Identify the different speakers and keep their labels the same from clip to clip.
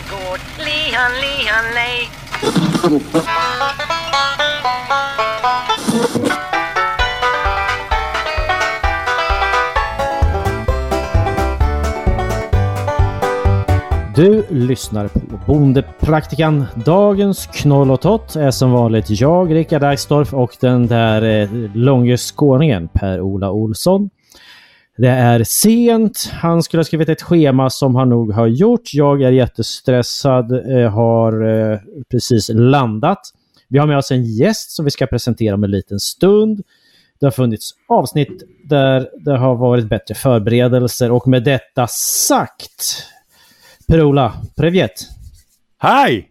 Speaker 1: gård. Lihan, lihan, lej.
Speaker 2: Du lyssnar på Bondepraktikan. Dagens knoll och tott är som vanligt jag, Rickard Axdorff och den där eh, långe skåningen Per-Ola Olsson. Det är sent. Han skulle ha skrivit ett schema som han nog har gjort. Jag är jättestressad, eh, har eh, precis landat. Vi har med oss en gäst som vi ska presentera om en liten stund. Det har funnits avsnitt där det har varit bättre förberedelser och med detta sagt Per-Ola, Privet.
Speaker 3: Hej!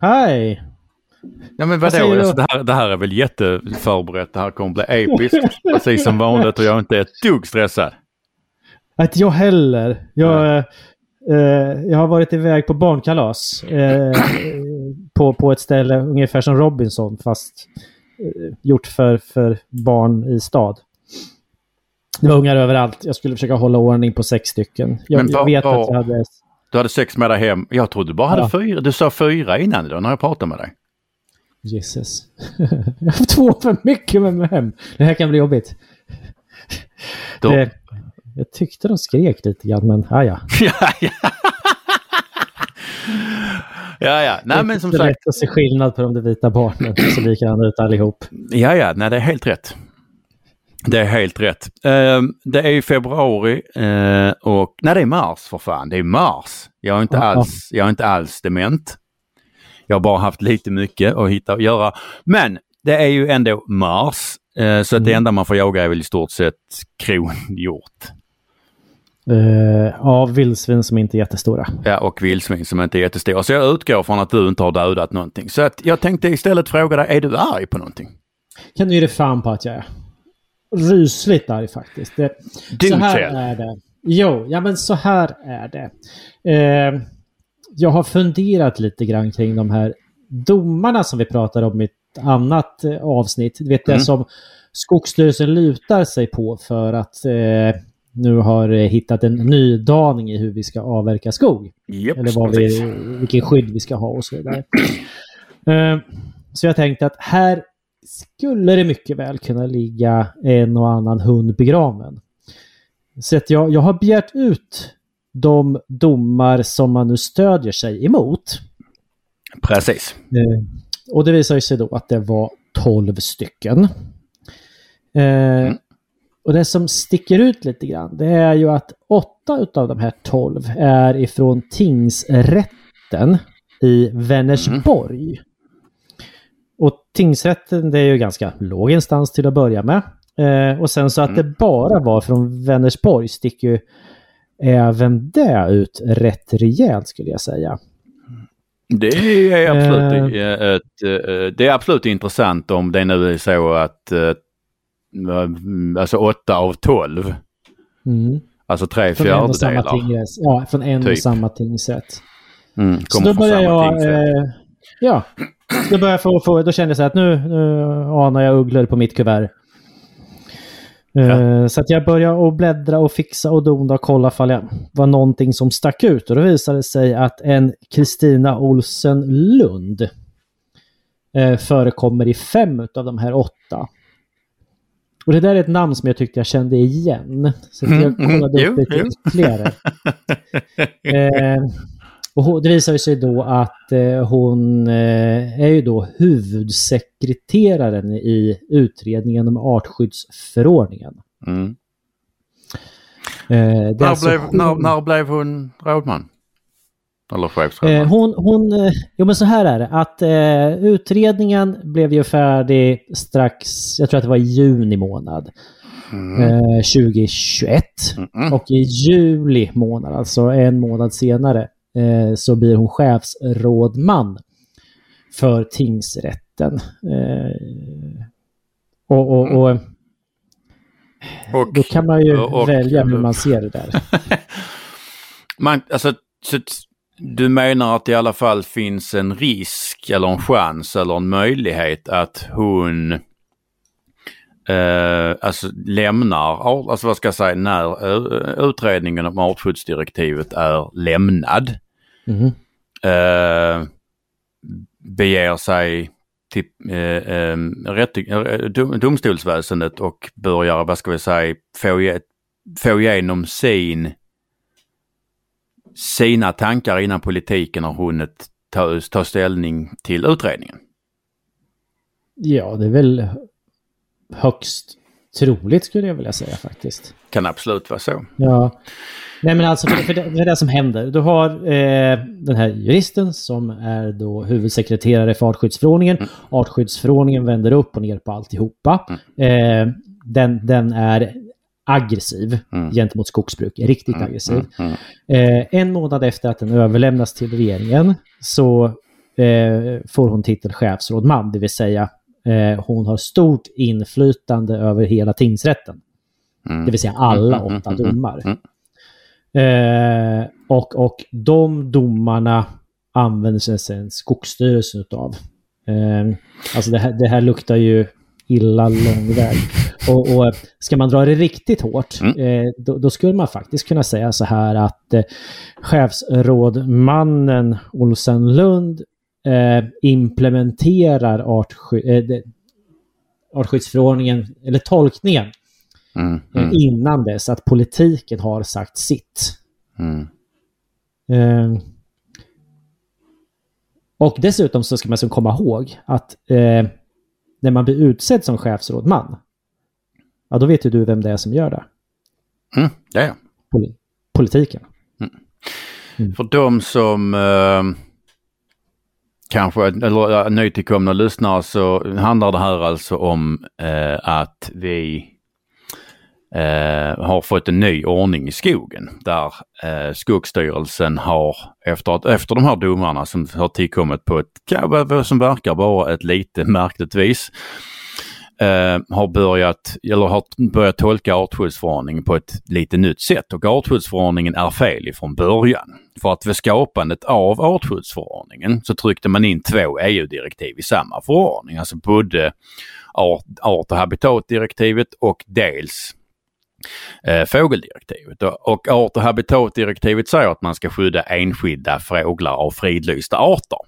Speaker 2: Hej!
Speaker 3: Ja men
Speaker 2: Vad
Speaker 3: vadå, alltså, det, här, det här är väl jätteförberett. Det här kommer bli episkt. precis som vanligt och jag är inte ett dugg stressad.
Speaker 2: Inte jag heller. Jag, eh, jag har varit iväg på barnkalas. Eh, på, på ett ställe ungefär som Robinson fast eh, gjort för, för barn i stad. Det var ungar överallt. Jag skulle försöka hålla ordning på sex stycken. Jag,
Speaker 3: Men
Speaker 2: jag vet
Speaker 3: vad-
Speaker 2: att jag hade...
Speaker 3: Du hade sex med dig hem. Jag trodde du bara hade
Speaker 2: Ja.
Speaker 3: fyra. Du sa fyra innan då när jag pratade med dig.
Speaker 2: Jesus. jag har två för mycket med mig hem. Det här kan bli jobbigt.
Speaker 3: Då,
Speaker 2: Det, jag tyckte de skrek lite grann, men ah, ja.
Speaker 3: ja, ja. Nej men som
Speaker 2: det är
Speaker 3: sagt.
Speaker 2: lätt att se skillnad på de vita barnen. Så likadana ut allihop.
Speaker 3: Ja, ja, nej det är helt rätt. Det är helt rätt. Eh, det är ju februari eh, och nej det är mars för fan. Det är mars. Jag är inte
Speaker 2: Ja.
Speaker 3: alls, jag är inte alls dement. Jag har bara haft lite mycket att hitta och göra. Men det är ju ändå mars. Eh, så att det
Speaker 2: Mm.
Speaker 3: enda man får jaga är väl i stort sett kronhjort.
Speaker 2: Uh, ja, vildsvin som inte är jättestora.
Speaker 3: Ja, och vildsvin som inte är jättestora. Så jag utgår från att du inte har dödat någonting. Så att jag tänkte istället fråga dig, är du arg på någonting?
Speaker 2: Kan du ge dig fan på att jag är rysligt arg faktiskt. Det, så här är det. Jo, ja men så här är det. Eh, jag har funderat lite grann kring de här domarna som vi pratade om i ett annat eh, avsnitt. Du vet det
Speaker 3: Mm.
Speaker 2: som Skogsstyrelsen lutar sig på för att eh, nu har hittat en nydaning i hur vi ska avverka skog.
Speaker 3: Japp,
Speaker 2: Eller vad vi, vilken skydd vi ska ha och så vidare. Eh, Så jag tänkte att här skulle det mycket väl kunna ligga en och annan hund begraven. Så att jag, jag har begärt ut de domar som man nu stödjer sig emot.
Speaker 3: Precis.
Speaker 2: Eh, Och det visar ju sig då att det var 12 stycken. Eh, Och det som sticker ut lite grann det är ju att åtta utav de här 12 är ifrån tingsrätten i Vänersborg. Och tingsrätten det är ju ganska låg instans till att börja med. Eh, och sen så att det bara var från Vänersborg sticker ju även det ut rätt rejält skulle jag säga.
Speaker 3: Det är absolut,
Speaker 2: Eh.
Speaker 3: ett, eh, det är absolut intressant om det nu är så att eh, alltså 8 av 12,
Speaker 2: Mm.
Speaker 3: alltså tre
Speaker 2: Från en och samma
Speaker 3: fjärdedelar.
Speaker 2: Ja, från en och
Speaker 3: Typ.
Speaker 2: samma tingsrätt.
Speaker 3: mm,
Speaker 2: Så då
Speaker 3: samma
Speaker 2: jag... Eh, ja, då jag få, få... Då kände jag så här att nu, nu anar jag ugglor på mitt kuvert. Eh, Så att jag började att bläddra och fixa och dona och kolla ifall jag var någonting som stack ut. Och då visade det sig att en Kristina Olsen Lund eh, förekommer i fem av de här åtta. Och det där är ett namn som jag tyckte jag kände igen. Så jag
Speaker 3: Mm, mm,
Speaker 2: kollade upp
Speaker 3: jo,
Speaker 2: lite
Speaker 3: jo.
Speaker 2: ytterligare. Eh, och det visar sig då att eh, hon eh, är ju då huvudsekreteraren i utredningen om artskyddsförordningen.
Speaker 3: Mm.
Speaker 2: Eh,
Speaker 3: När,
Speaker 2: alltså
Speaker 3: blev,
Speaker 2: hon-
Speaker 3: när, när blev hon rådman? Eller chefsrådman?
Speaker 2: Hon, hon, jo men så här är det, att eh, utredningen blev ju färdig strax, jag tror att det var i juni månad eh, 2021.
Speaker 3: Mm.
Speaker 2: Och i juli månad, alltså en månad senare, eh, så blir hon chefsrådman för tingsrätten. Eh, och, och, och
Speaker 3: Och,
Speaker 2: då kan man ju
Speaker 3: och-
Speaker 2: välja hur man ser det där.
Speaker 3: man, alltså, så, du menar att det i alla fall finns en risk eller en chans eller en möjlighet att hon eh, alltså lämnar, alltså vad ska jag säga, när eh, utredningen om artskyddsdirektivet är lämnad.
Speaker 2: Mhm.
Speaker 3: eh, beger sig till eh, eh, rätt, dom, domstolsväsendet och börjar, vad ska vi säga, få, få igenom sin, sina tankar innan politiken har hunnit ta, ta ställning till utredningen.
Speaker 2: Ja, det är väl högst troligt skulle jag vilja säga faktiskt.
Speaker 3: Kan absolut vara så.
Speaker 2: Ja. Nej men alltså, för, för, det, för det som händer. Du har eh, den här juristen som är då huvudsekreterare för artskyddsförordningen. Mm. Artskyddsförordningen vänder upp och ner på alltihopa. Mm. Eh, den, den är aggressiv mm. gentemot skogsbruk, riktigt mm. aggressiv. Mm. mm. Eh, en månad efter att den överlämnas till regeringen så eh, får hon titel chefsrådman, det vill säga eh, hon har stort inflytande över hela tingsrätten. Mm. Det vill säga alla åtta domar. Eh, och, och de domarna använder sig sen Skogsstyrelsen utav. Eh, alltså det här, det här luktar ju illa lång väg. Och, och ska man dra det riktigt hårt, mm. eh, då, då, skulle man faktiskt kunna säga så här att eh, chefsrådmannen Olsen Lund eh, implementerar artsky eh, artskyddsförordningen, eller tolkningen, mm, eh, mm. innan dess att politiken har sagt sitt. Mm. Eh, och dessutom så ska man så komma ihåg att eh, när man blir utsedd som chefsrådman, ja då vet ju du vem det är som gör det.
Speaker 3: Mm, ja, ja.
Speaker 2: Pol politiken. Mm.
Speaker 3: Mm. För de som eh, kanske eller, nytillkomna lyssnare så handlar det här alltså om eh, att vi eh, har fått en ny ordning i skogen där eh, Skogsstyrelsen har efter, att, efter de här domarna som har tillkommit på ett, som verkar vara ett lite märkligt vis, eh, har börjat, eller har börjat tolka artskyddsförordningen på ett lite nytt sätt och artskyddsförordningen är fel ifrån början. För att vid skapandet av artskyddsförordningen så tryckte man in två EU-direktiv i samma förordning, alltså både art, art och habitatdirektivet och dels eh, fågeldirektivet. Och art och habitatdirektivet säger att man ska skydda enskilda fåglar av fridlysta arter.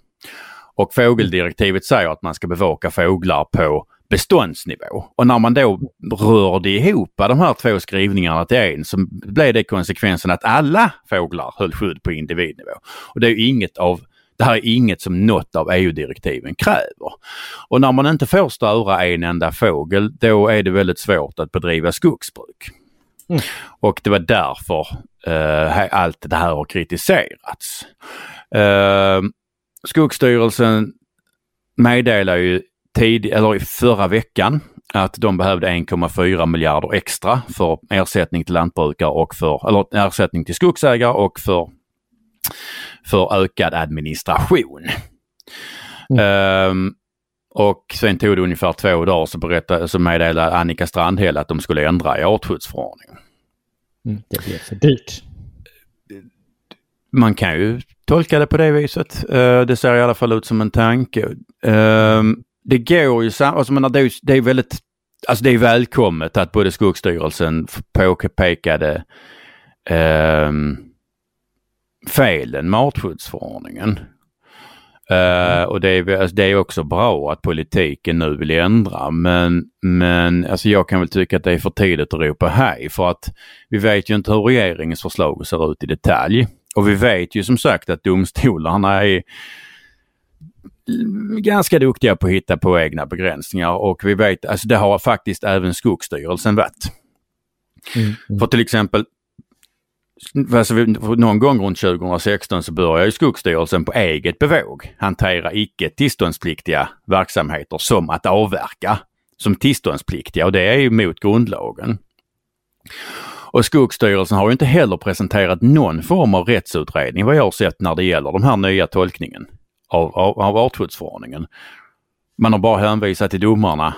Speaker 3: Och fågeldirektivet säger att man ska bevaka fåglar på beståndsnivå. Och när man då rörde ihop de här två skrivningarna till en så blev det konsekvensen att alla fåglar höll skydd på individnivå. Och det är inget av det här är inget som något av EU-direktiven kräver. Och när man inte får störa en enda fågel, då är det väldigt svårt att bedriva skogsbruk. Mm. Och det var därför eh, allt det här har kritiserats. Eh, Skogsstyrelsen meddelar ju tid, eller förra veckan att de behövde 1,4 miljarder extra för ersättning till lantbrukare och för, eller ersättning till skogsägare och för, för ökad administration. Mm. Um, och sen tog det ungefär två dagar så, berättade, så meddelade Annika Strandhäll att de skulle ändra i artskyddsförordningen.
Speaker 2: Mm, det blev för dyrt.
Speaker 3: Man kan ju tolka det på det viset. Uh, det ser i alla fall ut som en tanke. Uh, det går ju, alltså, menar, det, är, det är väldigt, alltså det är välkommet att både Skogsstyrelsen påpekade eh, felen med artskyddsförordningen. Uh, och det är, alltså, det är också bra att politiken nu vill ändra men, men alltså jag kan väl tycka att det är för tidigt att ropa hej för att vi vet ju inte hur regeringens förslag ser ut i detalj. Och vi vet ju som sagt att domstolarna är ganska duktiga på att hitta på egna begränsningar och vi vet, alltså det har faktiskt även Skogsstyrelsen varit. Mm, mm. För till exempel, alltså någon gång runt 2016 så började Skogsstyrelsen på eget bevåg hantera icke tillståndspliktiga verksamheter som att avverka som tillståndspliktiga och det är ju mot grundlagen. Och Skogsstyrelsen har ju inte heller presenterat någon form av rättsutredning vad jag har sett när det gäller den här nya tolkningen av, av, av artskyddsförordningen. Man har bara hänvisat till domarna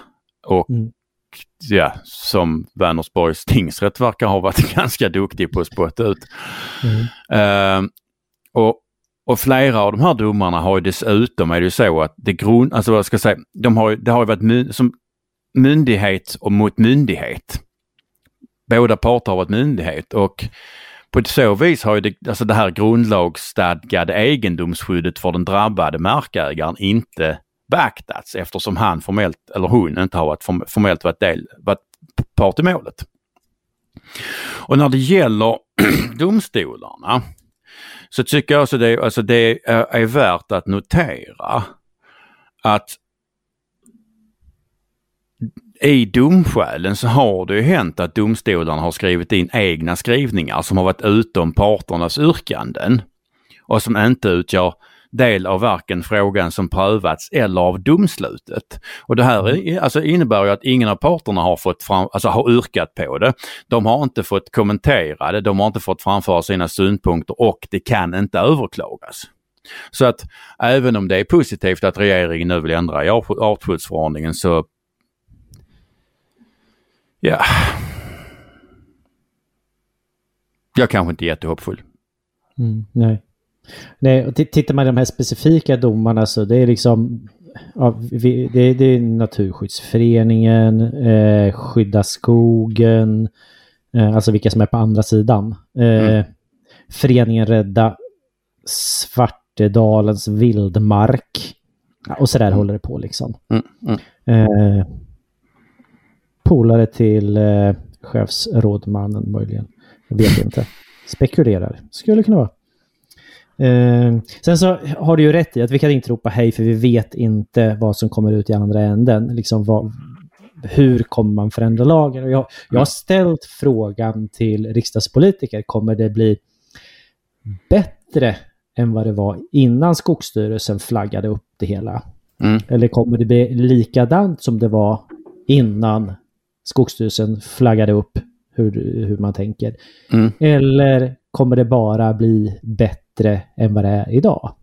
Speaker 3: och mm. ja, som Vänersborgs tingsrätt verkar ha varit ganska duktig på att spotta ut. Mm. Uh, och, och flera av de här domarna har ju dessutom är det ju så att det grund, alltså vad ska jag säga, de har, det har ju varit my, som myndighet och mot myndighet. Båda parter har varit myndighet och på så vis har ju det, alltså det här grundlagsstadgade egendomsskyddet för den drabbade markägaren inte beaktats eftersom han formellt, eller hon, inte har varit formellt varit, del, varit part i målet. Och när det gäller domstolarna så tycker jag också det, alltså det är, är värt att notera att i domskälen så har det ju hänt att domstolarna har skrivit in egna skrivningar som har varit utom parternas yrkanden och som inte utgör del av varken frågan som prövats eller av domslutet. Och det här alltså innebär ju att ingen av parterna har fått fram, alltså har yrkat på det. De har inte fått kommentera det, de har inte fått framföra sina synpunkter och det kan inte överklagas. Så att även om det är positivt att regeringen nu vill ändra i artskyddsförordningen så Ja. Jag kanske inte är jättehoppfull.
Speaker 2: Mm, nej. Nej, och tittar man i de här specifika domarna så det är liksom ja, vi, det, det, är Naturskyddsföreningen, eh, Skydda skogen, eh, alltså vilka som är på andra sidan. Eh, mm. Föreningen Rädda Svartedalens vildmark. Och så där håller det på liksom. Mm. Polare till eh, chefsrådmannen möjligen. Jag vet inte. Spekulerar. Skulle kunna vara. Eh, sen så har du ju rätt i att vi kan inte ropa hej för vi vet inte vad som kommer ut i andra änden. Liksom vad, hur kommer man förändra lagen? Och jag, jag har ställt frågan till riksdagspolitiker, kommer det bli bättre än vad det var innan Skogsstyrelsen flaggade upp det hela? Mm. Eller kommer det bli likadant som det var innan Skogsstyrelsen flaggade upp hur, hur man tänker? Mm. Eller kommer det bara bli bättre än vad det är idag?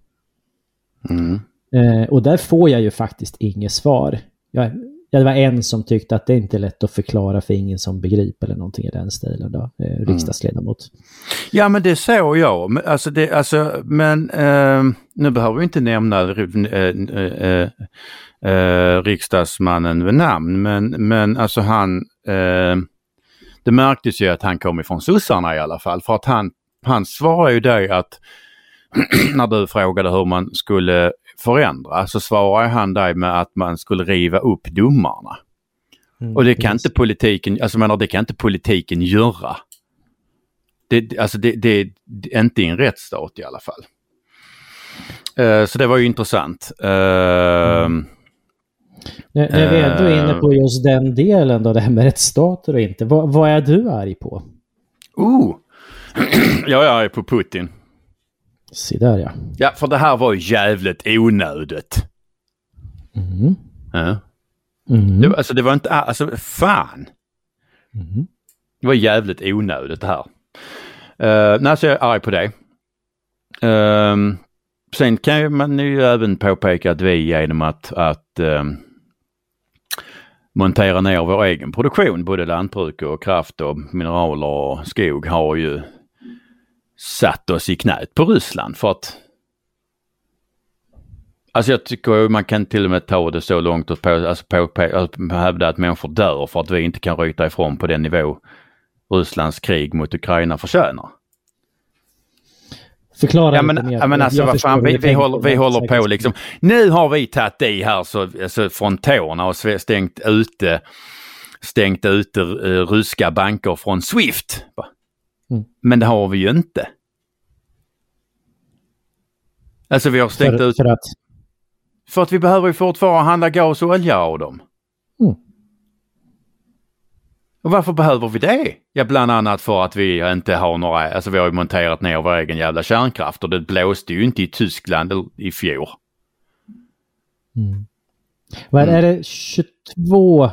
Speaker 2: Mm. Eh, och där får jag ju faktiskt inget svar. Jag, ja, det var en som tyckte att det inte är lätt att förklara för ingen som begriper eller någonting i den stilen då, eh, mm. riksdagsledamot.
Speaker 3: Ja men det såg jag. Alltså det, alltså, men eh, nu behöver vi inte nämna eh, eh, riksdagsmannen vid namn men, men alltså han eh, det märktes ju att han kom ifrån sossarna i alla fall för att han, han svarade ju dig att när du frågade hur man skulle förändra så svarade han dig med att man skulle riva upp domarna. Mm, och det kan inte politiken, alltså menar det kan inte politiken göra. Det, alltså det, det, det är inte i en rättsstat i alla fall. Uh, så det var ju intressant. Uh, mm.
Speaker 2: När, när vi ändå är inne på just den delen då, det här med rättsstater och inte. Vad, vad är du arg på?
Speaker 3: Oh! jag är arg på Putin.
Speaker 2: Se där ja.
Speaker 3: Ja, för det här var jävligt onödigt. Mm. Ja. Mm. Det, alltså det var inte, alltså fan. Mm. Det var jävligt onödigt det här. Uh, nej, så jag är arg på det. Uh, sen kan man ju även påpeka att vi genom att, att uh, montera ner vår egen produktion, både lantbruk och kraft och mineraler och skog har ju satt oss i knät på Ryssland för att Alltså jag tycker man kan till och med ta det så långt och på, alltså på, på, alltså hävda att människor dör för att vi inte kan ryta ifrån på den nivå Rysslands krig mot Ukraina förtjänar.
Speaker 2: Förklara
Speaker 3: ja, men, lite mer. Ja, men alltså vad fan, vi, vi, håller, vi håller på liksom. Nu har vi tagit i här så, alltså, från tårna och stängt ute, stängt ute uh, ryska banker från Swift. Mm. Men det har vi ju inte. Alltså vi har stängt
Speaker 2: för,
Speaker 3: ut...
Speaker 2: För att?
Speaker 3: För att vi behöver ju fortfarande handla gas och olja av dem. Och varför behöver vi det? Ja, bland annat för att vi inte har några, alltså vi har ju monterat ner vår egen jävla kärnkraft och det blåste ju inte i Tyskland i fjol.
Speaker 2: Mm. Vad är, mm. det 22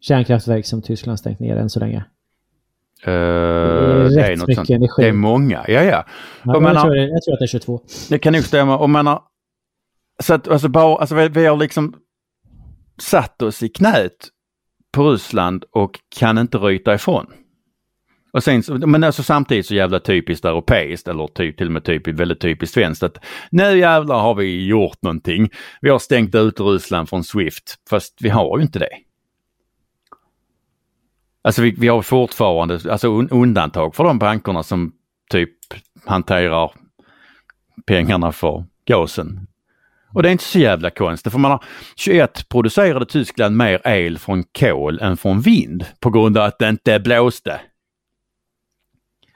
Speaker 2: kärnkraftverk som Tyskland stängt ner än så länge?
Speaker 3: Uh, det är, det är sånt. Energi. Det är många, ja ja.
Speaker 2: ja jag, menar, tror, jag, tror, att det är 22.
Speaker 3: Det kan nog stämma. Och menar, så att, alltså, bara, alltså vi, vi har liksom satt oss i knät på Ryssland och kan inte ryta ifrån. Och sen, men alltså samtidigt så jävla typiskt europeiskt eller typ, till och med typ, väldigt typiskt svenskt att nu jävlar har vi gjort någonting. Vi har stängt ut Ryssland från Swift fast vi har ju inte det. Alltså vi, vi har fortfarande alltså undantag för de bankerna som typ hanterar pengarna för gasen. Och det är inte så jävla konstigt för man har 21 producerade Tyskland mer el från kol än från vind på grund av att det inte blåste.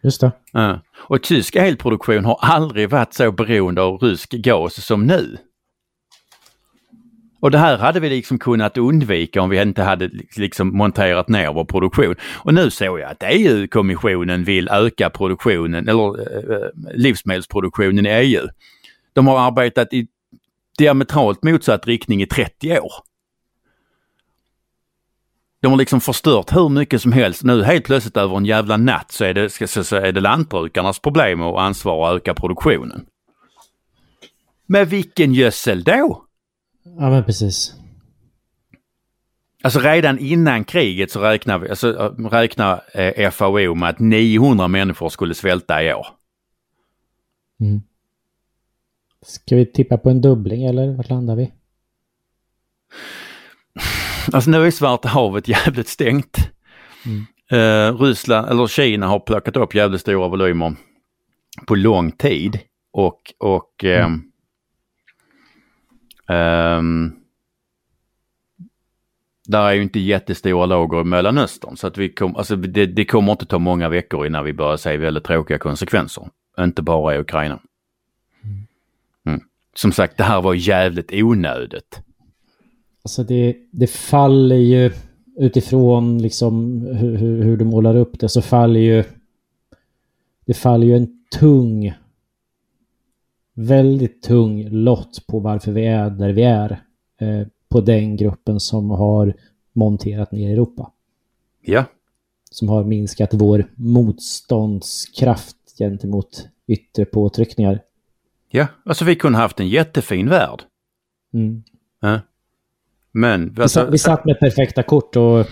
Speaker 2: Just det.
Speaker 3: Ja. Och tysk elproduktion har aldrig varit så beroende av rysk gas som nu. Och det här hade vi liksom kunnat undvika om vi inte hade liksom monterat ner vår produktion. Och nu såg jag att EU-kommissionen vill öka produktionen eller eh, livsmedelsproduktionen i EU. De har arbetat i diametralt motsatt riktning i 30 år. De har liksom förstört hur mycket som helst. Nu helt plötsligt över en jävla natt så är det, så, så är det lantbrukarnas problem och ansvar att öka produktionen. Med vilken gödsel då?
Speaker 2: Ja men precis.
Speaker 3: Alltså redan innan kriget så räknar, vi, alltså, räknar eh, FAO med att 900 människor skulle svälta i år.
Speaker 2: Mm. Ska vi tippa på en dubbling eller vart landar vi?
Speaker 3: Alltså nu är Svarta havet jävligt stängt. Mm. Uh, Ryssland eller Kina har plockat upp jävligt stora volymer på lång tid och, och mm. um, um, där är ju inte jättestora lager i Mellanöstern så att vi kom, alltså det, det kommer inte ta många veckor innan vi börjar se väldigt tråkiga konsekvenser. Inte bara i Ukraina. Som sagt, det här var jävligt onödigt.
Speaker 2: Alltså det, det faller ju utifrån liksom hur, hur, hur du målar upp det så faller ju det faller ju en tung väldigt tung lott på varför vi är där vi är eh, på den gruppen som har monterat ner Europa.
Speaker 3: Ja.
Speaker 2: Som har minskat vår motståndskraft gentemot yttre påtryckningar.
Speaker 3: Ja, alltså vi kunde haft en jättefin värld.
Speaker 2: Mm.
Speaker 3: Ja. Men...
Speaker 2: Vi, satt, vi satt med perfekta kort och...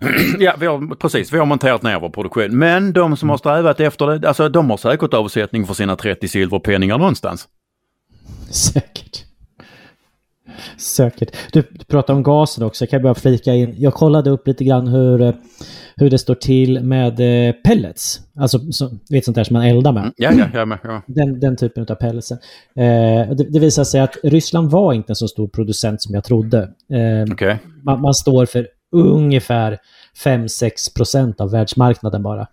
Speaker 3: Ja, vi har, precis. Vi har monterat ner vår produktion. Men de som har strävat efter det, alltså de har säkert avsättning för sina 30 silverpenningar någonstans.
Speaker 2: Säkert. Säkert. Du, du pratade om gasen också, jag kan bara flika in. Jag kollade upp lite grann hur, eh, hur det står till med eh, pellets. Alltså, så, vet sånt där som man eldar med. Mm,
Speaker 3: ja, ja, jag med. Ja.
Speaker 2: Den, den typen av pelletsen. Eh, det, det visar sig att Ryssland var inte en så stor producent som jag trodde. Eh,
Speaker 3: okay.
Speaker 2: man, man står för ungefär 5-6 procent av världsmarknaden bara.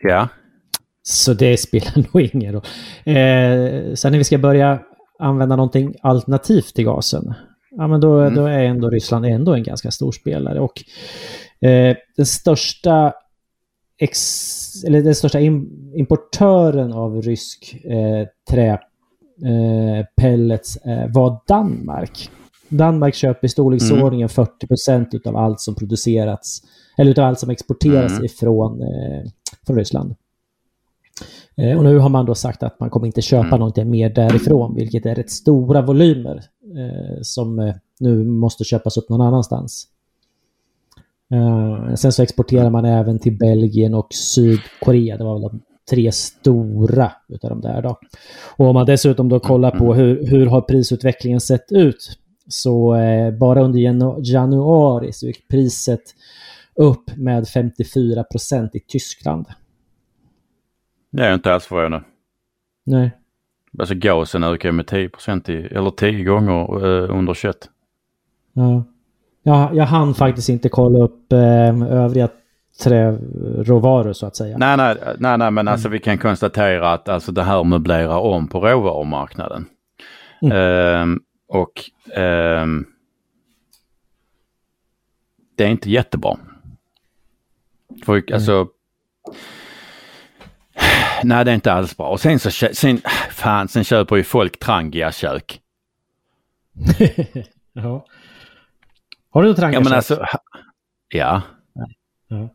Speaker 3: Ja.
Speaker 2: Så det spelar nog ingen roll. Eh, sen när vi ska börja använda någonting alternativt till gasen, ja men då, mm. då är ändå Ryssland ändå en ganska stor spelare. Och eh, den största ex, eller den största importören av rysk eh, träpellets eh, var Danmark. Danmark köper i storleksordningen mm. 40% av allt som producerats, eller utav allt som exporteras mm. ifrån eh, från Ryssland. Eh, och nu har man då sagt att man kommer inte köpa mm. någonting mer därifrån, vilket är rätt stora volymer eh, som eh, nu måste köpas upp någon annanstans. Eh, sen så exporterar man även till Belgien och Sydkorea. Det var väl de tre stora utav de där då. Och om man dessutom då kollar på mm. hur, hur har prisutvecklingen sett ut så eh, bara under janu januari så gick priset upp med 54 procent i Tyskland.
Speaker 3: Det är inte alls förvånad.
Speaker 2: Nej.
Speaker 3: Alltså gasen ökar med 10 procent eller 10 gånger eh, under kött.
Speaker 2: Ja. Jag, jag hann faktiskt inte kolla upp eh, övriga träråvaror så att säga.
Speaker 3: Nej, nej, nej, nej men alltså mm. vi kan konstatera att alltså det här möblerar om på råvarumarknaden. Mm. Ehm, och ehm, det är inte jättebra. För, alltså, nej det är inte alls bra. Och sen så, sen, fan, sen köper ju folk Trangia-kök.
Speaker 2: ja. Har du Trangia-kök?
Speaker 3: Ja, men alltså, ja. ja.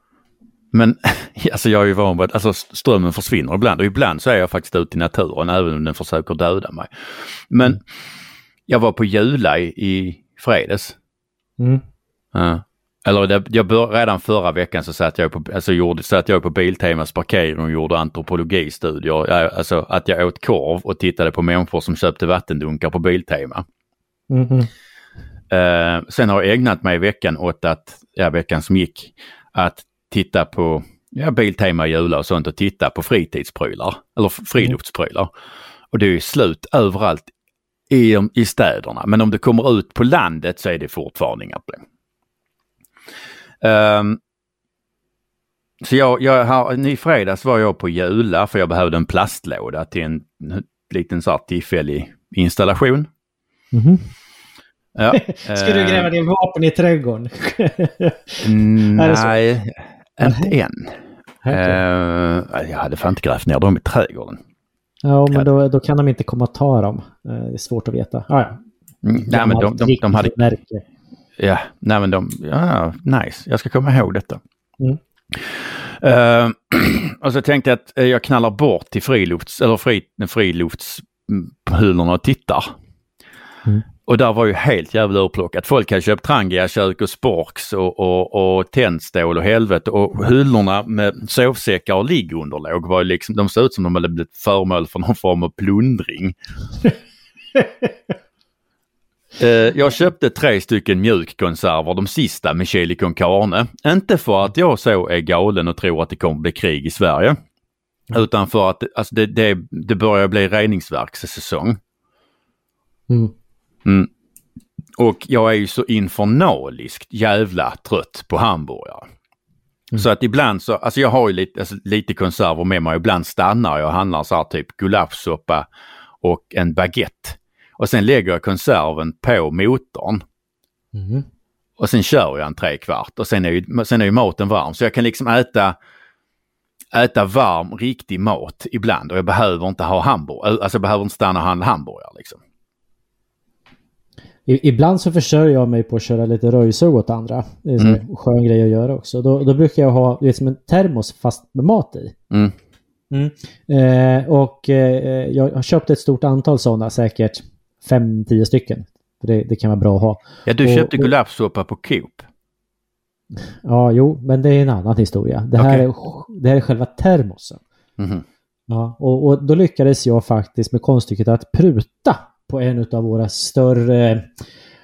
Speaker 3: Men alltså jag är ju van vid att alltså, strömmen försvinner ibland och ibland så är jag faktiskt ute i naturen även om den försöker döda mig. Men mm. jag var på Jula i, i fredags.
Speaker 2: Mm.
Speaker 3: Ja. Eller det, jag bör, redan förra veckan så satt jag på, alltså gjorde, satt jag på Biltemas parkering och gjorde antropologistudier. Alltså att jag åt korv och tittade på människor som köpte vattendunkar på Biltema.
Speaker 2: Mm -hmm.
Speaker 3: uh, sen har jag ägnat mig i veckan åt att, ja veckan som gick, att titta på ja, Biltema Jula och sånt och titta på fritidsprylar eller friluftsprylar. Och det är slut överallt i, i städerna. Men om du kommer ut på landet så är det fortfarande inga problem. Um, så jag, jag har, i fredags var jag på Jula för jag behövde en plastlåda till en liten så här tillfällig installation.
Speaker 2: Mhm.
Speaker 3: Ja,
Speaker 2: Ska du
Speaker 3: eh,
Speaker 2: gräva din vapen i trädgården?
Speaker 3: Mm? Nej, inte än. Eh, jag hade fan inte grävt ner dem i trädgården.
Speaker 2: Ja, men då, då kan de inte komma och ta dem. Eh, Det är svårt att veta. Ah, ja.
Speaker 3: Mm, nej, men de, de, de hade... Ja, nej men de... Ja, nice. Jag ska komma ihåg detta.
Speaker 2: Mm.
Speaker 3: Eh, och så tänkte jag att eh, jag knallar bort till frilufts... Eller fri, friluftshulorna och tittar.
Speaker 2: Mm.
Speaker 3: Och där var ju helt jävla urplockat. Folk hade köpt Trangia-kök och Sporks och, och, och tändstål och helvete och hyllorna med sovsäckar och liggunderlåg var ju liksom, de såg ut som de hade blivit föremål för någon form av plundring. Eh, jag köpte tre stycken mjukkonserver, de sista med chili con carne. Inte för att jag så är galen och tror att det kommer bli krig i Sverige. Utan för att alltså det, det, det börjar bli reningsverkssäsong.
Speaker 2: Mm.
Speaker 3: Mm. Och jag är ju så infernaliskt jävla trött på hamburgare. Så att ibland så, alltså jag har ju lite, alltså lite konserver med mig. Ibland stannar jag och handlar så här typ gulaschsoppa och en baguette. Och sen lägger jag konserven på motorn.
Speaker 2: Mhm.
Speaker 3: Och sen kör jag en tre kvart och sen är, ju, sen är ju maten varm. Så jag kan liksom äta, äta varm, riktig mat ibland och jag behöver inte ha hamburgare. Alltså jag behöver inte stanna och handla hamburgare liksom.
Speaker 2: Ibland så försörjer jag mig på att köra lite röjsug åt andra. Det är en
Speaker 3: Mm.
Speaker 2: skön grej att göra också. Då, då brukar jag ha det är som en termos fast med mat i.
Speaker 3: Mm.
Speaker 2: Eh, och eh, jag har köpt ett stort antal sådana, säkert 5-10 stycken. För det, det kan vara bra att ha.
Speaker 3: Ja, du köpte
Speaker 2: och-
Speaker 3: gulaschsoppa på Coop.
Speaker 2: Ja, jo, men det är en annan historia. Det här,
Speaker 3: Okej.
Speaker 2: är, det här är själva termosen.
Speaker 3: Mhm.
Speaker 2: Ja, och, och då lyckades jag faktiskt med konststycket att pruta på en av våra större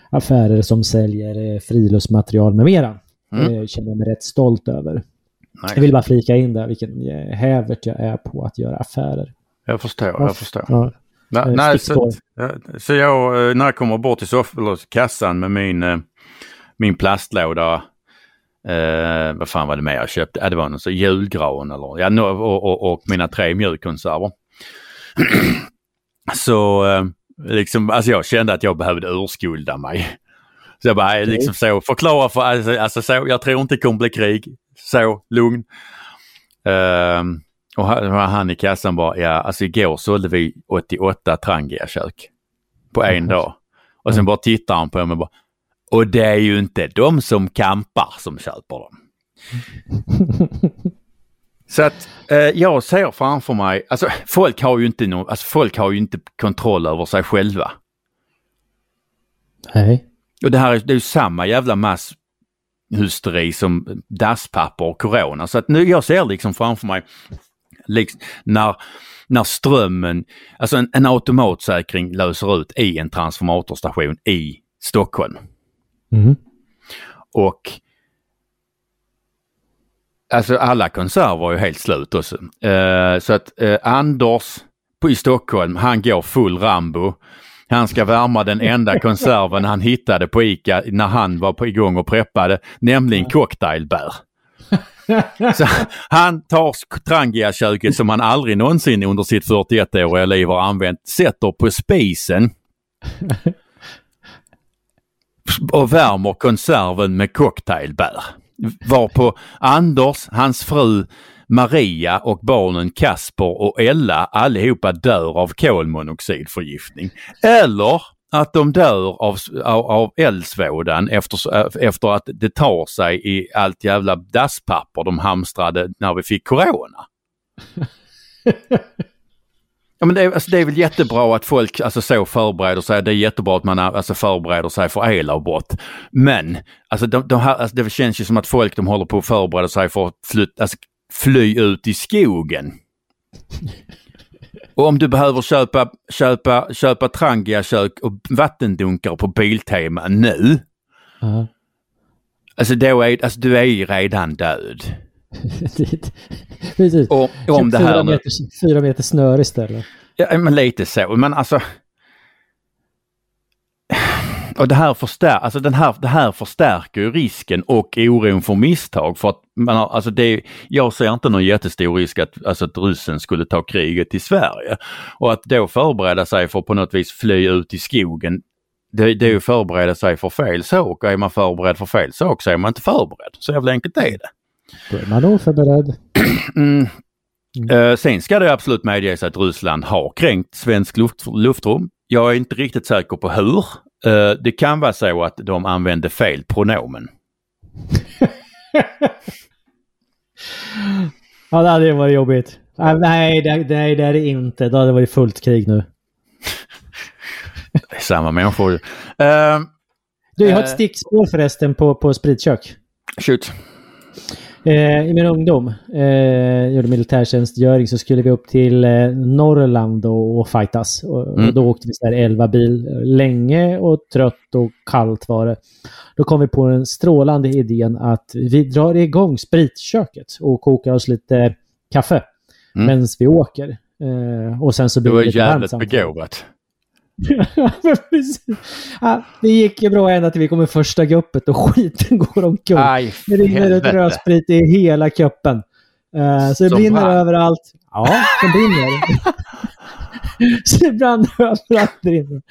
Speaker 2: affärer som säljer eh, friluftsmaterial med mera.
Speaker 3: Mm.
Speaker 2: Det känner jag mig rätt stolt över.
Speaker 3: Nej,
Speaker 2: Jag vill bara flika in där vilken eh, hävert jag är på att göra affärer.
Speaker 3: jag förstår, jag förstår.
Speaker 2: Ja.
Speaker 3: Nej,
Speaker 2: Eh,
Speaker 3: nej, så, så jag, eh, när jag kommer bort till soff- eller kassan med min, eh, min plastlåda, eh, vad fan var det mer jag köpte? Ja, det var någon så julgran eller, ja, och, och, och mina tre mjukkonserver. så eh, liksom, alltså jag kände att jag behövde urskulda mig. Så jag bara, eh, liksom så, förklara för, alltså, alltså så, jag tror inte det kommer bli krig. Så, lugn. Ehm, och han, i kassan bara, ja alltså igår sålde vi 88 Trangia-kök på en dag. Och sen bara tittar han på mig och bara, och det är ju inte de som kampar som köper dem. Så att eh, jag ser framför mig, alltså folk har ju inte någon, alltså folk har ju inte kontroll över sig själva.
Speaker 2: Nej.
Speaker 3: Och det här är, det är ju samma jävla masshysteri som dasspapper och corona. Så att nu, jag ser liksom framför mig liksom, när, när strömmen, alltså en, en automatsäkring löser ut i en transformatorstation i Stockholm.
Speaker 2: Mhm.
Speaker 3: Och Alltså alla konserver var ju helt slut också. Eh, så att eh, Anders på, i Stockholm, han går full Rambo. Han ska värma den enda konserven han hittade på ICA när han var på igång och preppade, nämligen cocktailbär. Så han tar Trangia-köket som han aldrig någonsin under sitt 41-åriga liv har använt, sätter på spisen och värmer konserven med cocktailbär. Varpå Anders, hans fru Maria och barnen Kasper och Ella allihopa dör av kolmonoxidförgiftning. Eller att de dör av, av, av eldsvådan efter, efter att det tar sig i allt jävla dasspapper de hamstrade när vi fick corona. Ja, men det, är, alltså, det är väl jättebra att folk alltså, så förbereder sig. Det är jättebra att man alltså, förbereder sig för elavbrott. Men alltså, de, de här, alltså, det känns ju som att folk de håller på att förbereda sig för att flyt, alltså, fly ut i skogen. Och om du behöver köpa, köpa, köpa Trangia-kök och vattendunkar på Biltema nu.
Speaker 2: Ja.
Speaker 3: Alltså, då är, alltså du är ju redan död.
Speaker 2: Precis.
Speaker 3: Och om det
Speaker 2: fyra,
Speaker 3: här nu...
Speaker 2: meter, fyra meter snöre istället.
Speaker 3: Ja, men lite så. Men alltså... Och det här, förstär, alltså den här, det här förstärker ju risken och oron för misstag. För att man har, alltså det, jag ser inte någon jättestor risk att, alltså att ryssen skulle ta kriget till Sverige. Och att då förbereda sig för att på något vis fly ut i skogen, det, det är ju förbereda sig för fel sak. Och är man förberedd för fel sak så är man inte förberedd. Så jävla enkelt är det.
Speaker 2: Då är man oförberedd.
Speaker 3: Mm. Uh, sen ska det absolut medges att Ryssland har kränkt svensk luft, luftrum. Jag är inte riktigt säker på hur. Uh, det kan vara så att de använde fel pronomen.
Speaker 2: ja, det hade varit jobbigt. Ah, nej, det, nej, det är det inte. Då hade det varit fullt krig nu.
Speaker 3: det är samma människor ju. Uh,
Speaker 2: du, jag har ett stickspår förresten på, på spritkök.
Speaker 3: Shoot.
Speaker 2: Eh, I min ungdom, eh, gjorde militärtjänstgöring, så skulle vi upp till eh, Norrland och, och fightas. Och, mm. och, då åkte vi så här 11 bil. Länge och trött och kallt var det. Då kom vi på den strålande idén att vi drar igång spritköket och kokar oss lite kaffe mm. medan vi åker. Eh, och sen så
Speaker 3: blir det var jävligt begåvat
Speaker 2: ja, det gick ju bra ända till vi kom i första guppet och skiten går omkull. Aj, det rinner ut rödsprit i hela kuppen. Uh, så det Som brinner brann. överallt. Ja, det brinner. så det brann överallt. Brinner.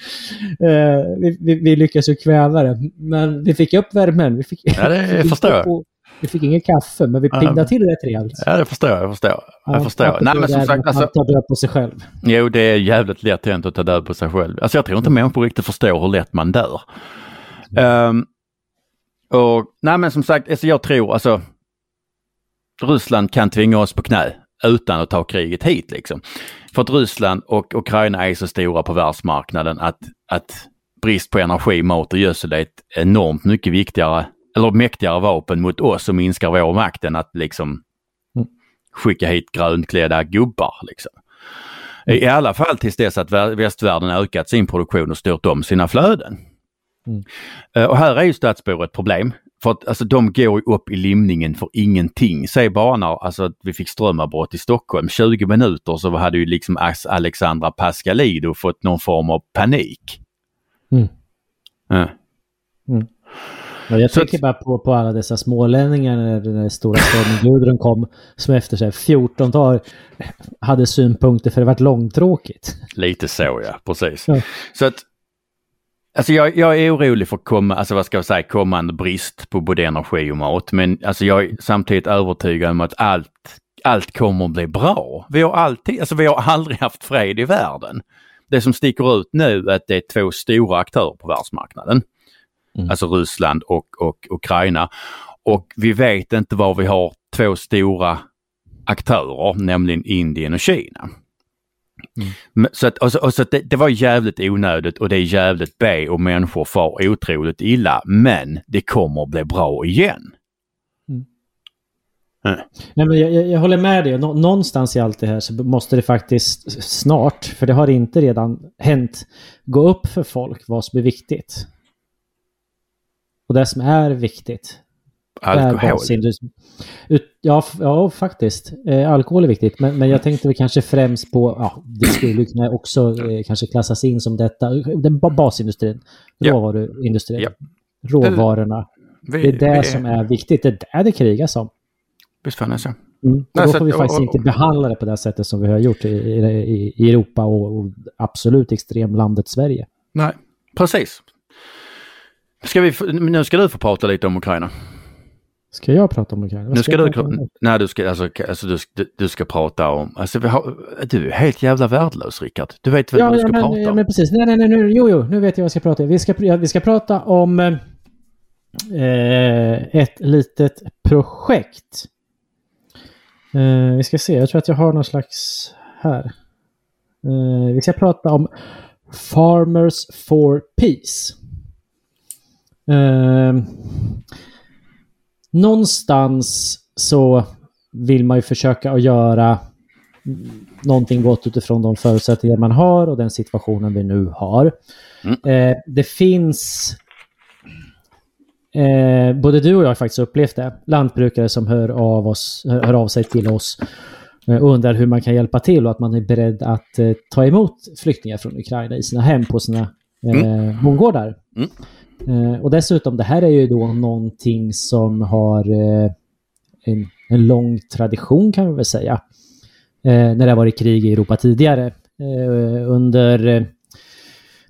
Speaker 2: Uh, vi, vi, vi lyckades ju kväva det, men vi fick upp värmen. Vi fick,
Speaker 3: ja, det förstår jag.
Speaker 2: Vi fick inget kaffe, men vi piggade um, till rätt rejält.
Speaker 3: Ja, det förstår jag. Jag förstår. Jag förstår.
Speaker 2: Nej, men som sagt, alltså, ta död på sig själv.
Speaker 3: Jo, det är jävligt lätt hänt att ta död på sig själv. Alltså jag tror inte människor riktigt förstår hur lätt man dör. Um, och nej, men som sagt, alltså jag tror alltså Ryssland kan tvinga oss på knä utan att ta kriget hit liksom. För att Ryssland och Ukraina är så stora på världsmarknaden att, att brist på energi, mat och gödsel är ett enormt mycket viktigare eller mäktigare vapen mot oss som minskar vår makt än att liksom mm. skicka hit grönklädda gubbar. Liksom. I alla fall tills dess att västvärlden ökat sin produktion och styrt om sina flöden. Mm. Eh, och här är ju stadsbor ett problem. För att alltså, de går upp i limningen för ingenting. Säg bara när alltså, vi fick strömavbrott i Stockholm, 20 minuter så hade ju liksom Alexandra Pascalido fått någon form av panik. Mm.
Speaker 2: Mm. Mm. Ja, jag tänker bara på, på alla dessa smålänningar när den stora stormen Gudrun kom som efter sig 14 dagar hade synpunkter för det varit långtråkigt.
Speaker 3: Lite så ja, precis. Ja. Så att Alltså jag, jag, är orolig för komma, alltså vad ska jag säga, kommande brist på både energi och mat. Men alltså jag är samtidigt övertygad om att allt, allt kommer att bli bra. Vi har alltid, alltså vi har aldrig haft fred i världen. Det som sticker ut nu är att det är två stora aktörer på världsmarknaden. Mm. Alltså Ryssland och, och Ukraina. Och vi vet inte var vi har två stora aktörer, nämligen Indien och Kina. Mm. Så, att, och så, och så det, det, var jävligt onödigt och det är jävligt B och människor far otroligt illa. Men det kommer att bli bra igen. Mm.
Speaker 2: Mm. Nej, men jag, jag, håller med dig. Nå, någonstans i allt det här så måste det faktiskt snart, för det har inte redan hänt, gå upp för folk vad som är viktigt. Och det som är viktigt.
Speaker 3: Alkohol?
Speaker 2: Ja, ja, faktiskt. Eh, alkohol är viktigt. Men, men jag tänkte väl kanske främst på, ja, det skulle kunna också eh, kanske klassas in som detta. Den basindustrin. Råvaruindustrin. Ja. Råvarorna. Vi, det är det vi, som är viktigt. Det är det det krigas om.
Speaker 3: Visst fan är så.
Speaker 2: Mm. då får vi faktiskt och, inte behandla det på det sättet som vi har gjort i, i, i Europa och, och absolut extremlandet Sverige.
Speaker 3: Nej, precis. Ska vi, nu ska du få prata lite om Ukraina.
Speaker 2: Ska jag prata om Ukraina?
Speaker 3: Nu ska, du, nej, du ska, alltså, alltså du, du, ska prata om, alltså, har, du är helt jävla värdelös Rickard. Du vet väl
Speaker 2: ja,
Speaker 3: vad du ska
Speaker 2: men,
Speaker 3: prata
Speaker 2: ja,
Speaker 3: om?
Speaker 2: men precis. Nej, nej, nej, nu, jo, jo, nu vet jag vad jag ska prata om. Vi ska, vi ska prata om eh, ett litet projekt. Eh, vi ska se, jag tror att jag har någon slags här. Eh, vi ska prata om Farmers for Peace. Eh, någonstans så vill man ju försöka att göra någonting gott utifrån de förutsättningar man har och den situationen vi nu har. Mm. Eh, det finns eh, både du och jag har faktiskt upplevt det. Lantbrukare som hör av, oss, hör, av sig till oss eh, och undrar hur man kan hjälpa till och att man är beredd att eh, ta emot flyktingar från Ukraina i sina hem på sina eh, bondgårdar.
Speaker 3: Mm.
Speaker 2: Eh, och dessutom, det här är ju då någonting som har eh, en, en lång tradition kan man väl säga. Eh, när det har varit krig i Europa tidigare. Under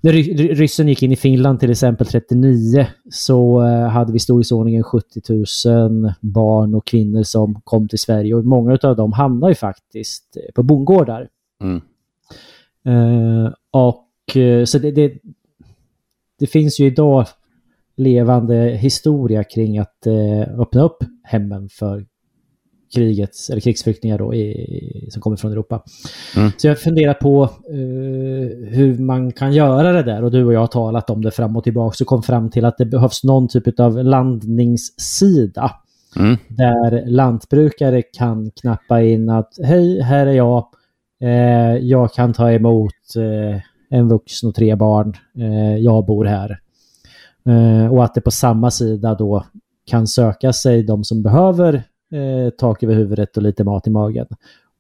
Speaker 2: när ry- ryssen gick in i Finland till exempel 39 så hade vi storleksordningen 70 000 barn och kvinnor som kom till Sverige och många av dem hamnade ju faktiskt på bondgårdar.
Speaker 3: Mm.
Speaker 2: Eh, och så det, det, det finns ju idag levande historia kring att eh, öppna upp hemmen för krigets, eller krigsflyktingar då, i, som kommer från Europa.
Speaker 3: Mm.
Speaker 2: Så jag funderar på eh, hur man kan göra det där och du och jag har talat om det fram och tillbaka och kom fram till att det behövs någon typ av landningssida
Speaker 3: Mm.
Speaker 2: där lantbrukare kan knappa in att hej, här är jag. Eh, jag kan ta emot eh, en vuxen och tre barn. Eh, jag bor här. Eh, och att det på samma sida då kan söka sig de som behöver eh, tak över huvudet och lite mat i magen.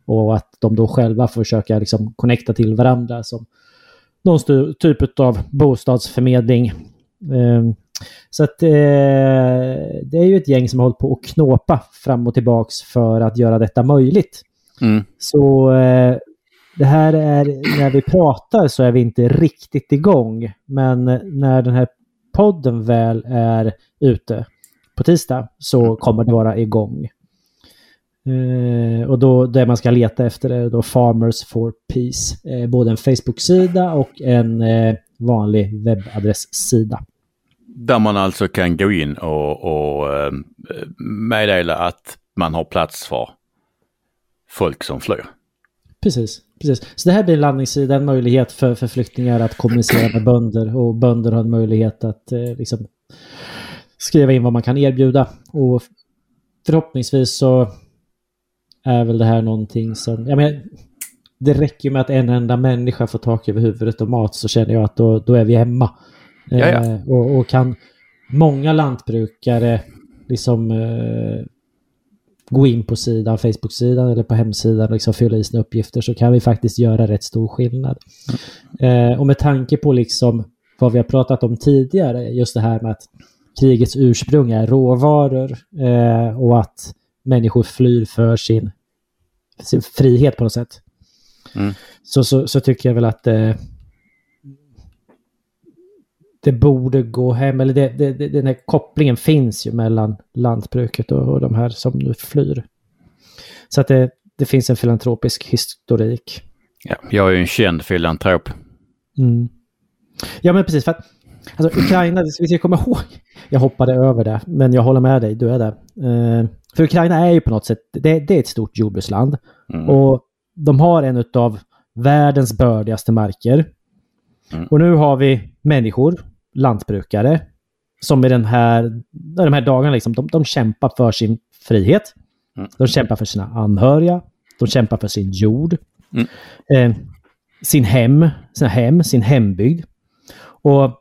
Speaker 2: Och att de då själva får försöka liksom connecta till varandra som någon typ av bostadsförmedling. Eh, så att eh, det är ju ett gäng som har hållit på att knåpa fram och tillbaks för att göra detta möjligt.
Speaker 3: Mm.
Speaker 2: Så eh, det här är, när vi pratar så är vi inte riktigt igång. Men när den här podden väl är ute på tisdag så kommer det vara igång. Eh, och då det man ska leta efter är då Farmers for Peace. Eh, både en Facebook-sida och en eh, vanlig webbadresssida.
Speaker 3: Där man alltså kan gå in och, och eh, meddela att man har plats för folk som flyr.
Speaker 2: Precis, precis. Så det här blir en landningssida, en möjlighet för, för flyktingar att kommunicera med bönder och bönder har en möjlighet att eh, liksom skriva in vad man kan erbjuda. Och förhoppningsvis så är väl det här någonting som, jag menar, det räcker ju med att en enda människa får tak över huvudet och mat så känner jag att då, då är vi hemma. Eh, och, och kan många lantbrukare liksom eh, gå in på sidan, Facebook-sidan eller på hemsidan och liksom fylla i sina uppgifter så kan vi faktiskt göra rätt stor skillnad. Eh, och med tanke på liksom vad vi har pratat om tidigare, just det här med att krigets ursprung är råvaror eh, och att människor flyr för sin, sin frihet på något sätt.
Speaker 3: Mm.
Speaker 2: Så, så, så tycker jag väl att eh, det borde gå hem, eller det, det, det, den här kopplingen finns ju mellan lantbruket och, och de här som nu flyr. Så att det, det finns en filantropisk historik.
Speaker 3: Ja, jag är ju en känd filantrop.
Speaker 2: Mm. Ja men precis, för att alltså, Ukraina, vi ska komma ihåg, jag hoppade över det, men jag håller med dig, du är där. Eh, för Ukraina är ju på något sätt, det, det är ett stort jordbruksland
Speaker 3: Mm.
Speaker 2: och de har en av världens bördigaste marker.
Speaker 3: Mm.
Speaker 2: Och nu har vi människor, lantbrukare, som i den här, de här dagarna liksom, de, de kämpar för sin frihet.
Speaker 3: Mm.
Speaker 2: De kämpar för sina anhöriga. De kämpar för sin jord.
Speaker 3: Mm.
Speaker 2: Eh, sin hem, sina hem, sin hembygd. Och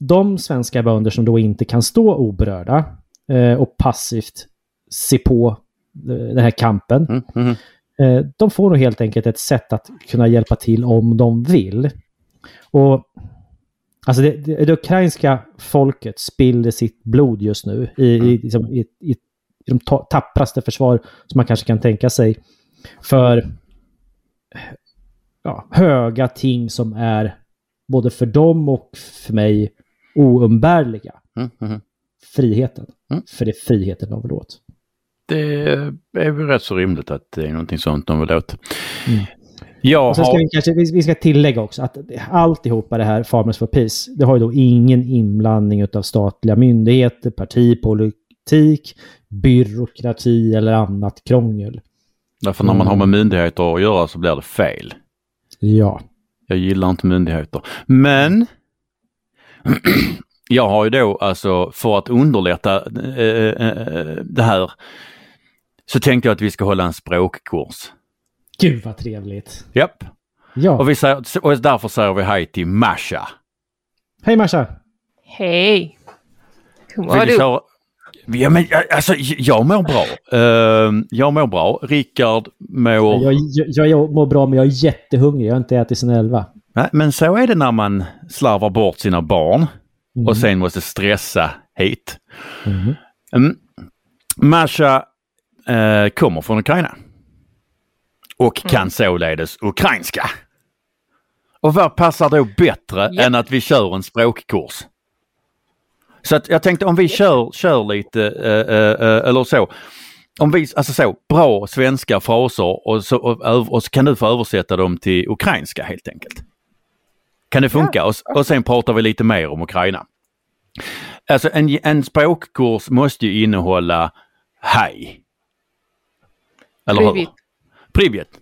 Speaker 2: de svenska bönder som då inte kan stå oberörda eh, och passivt se på eh, den här kampen.
Speaker 3: Mm. Mm.
Speaker 2: Eh, de får nog helt enkelt ett sätt att kunna hjälpa till om de vill. Och Alltså det, det, det ukrainska folket spiller sitt blod just nu i, i, liksom, i, i, de ta, tappraste försvar som man kanske kan tänka sig. För ja, höga ting som är både för dem och för mig oumbärliga.
Speaker 3: Mm. Mm.
Speaker 2: Friheten.
Speaker 3: Mm.
Speaker 2: För det är friheten de vill åt.
Speaker 3: Det är väl rätt så rimligt att det är någonting sånt de vill åt.
Speaker 2: Mm.
Speaker 3: Jag
Speaker 2: Och sen ska vi, kanske, vi vi ska tillägga också att alltihopa det här Farmers for Peace, det har ju då ingen inblandning av statliga myndigheter, partipolitik, byråkrati eller annat krångel.
Speaker 3: Därför när man har med myndigheter att göra så blir det fel.
Speaker 2: Ja.
Speaker 3: Jag gillar inte myndigheter. Men jag har ju då alltså för att underlätta eh, eh, det här så tänkte jag att vi ska hålla en språkkurs.
Speaker 2: Gud vad trevligt.
Speaker 3: Japp.
Speaker 2: Ja.
Speaker 3: Och, vi säger, och därför säger vi hej till Masha.
Speaker 2: Hej Marsha!
Speaker 4: Hej! Hur mår du?
Speaker 3: Ja, men jag- alltså, jag mår bra. Ehm, jag mår bra. Rickard mår...
Speaker 2: Jag, jag, jag mår bra men jag är jättehungrig. Jag har inte ätit sedan elva.
Speaker 3: Nej, men så är det när man slarvar bort sina barn och sen måste stressa hit. Mm. Masha eh, kommer från Ukraina och kan således ukrainska. Och vad passar då bättre
Speaker 4: yep.
Speaker 3: än att vi kör en språkkurs? Så att jag tänkte om vi kör, kör lite äh, äh, eller så. Om vi, alltså så, bra svenska fraser och så, och, och så kan du få översätta dem till ukrainska helt enkelt. Kan det funka? Ja. Och, och sen pratar vi lite mer om Ukraina. Alltså en, en språkkurs måste ju innehålla hej. Eller hur? Privet.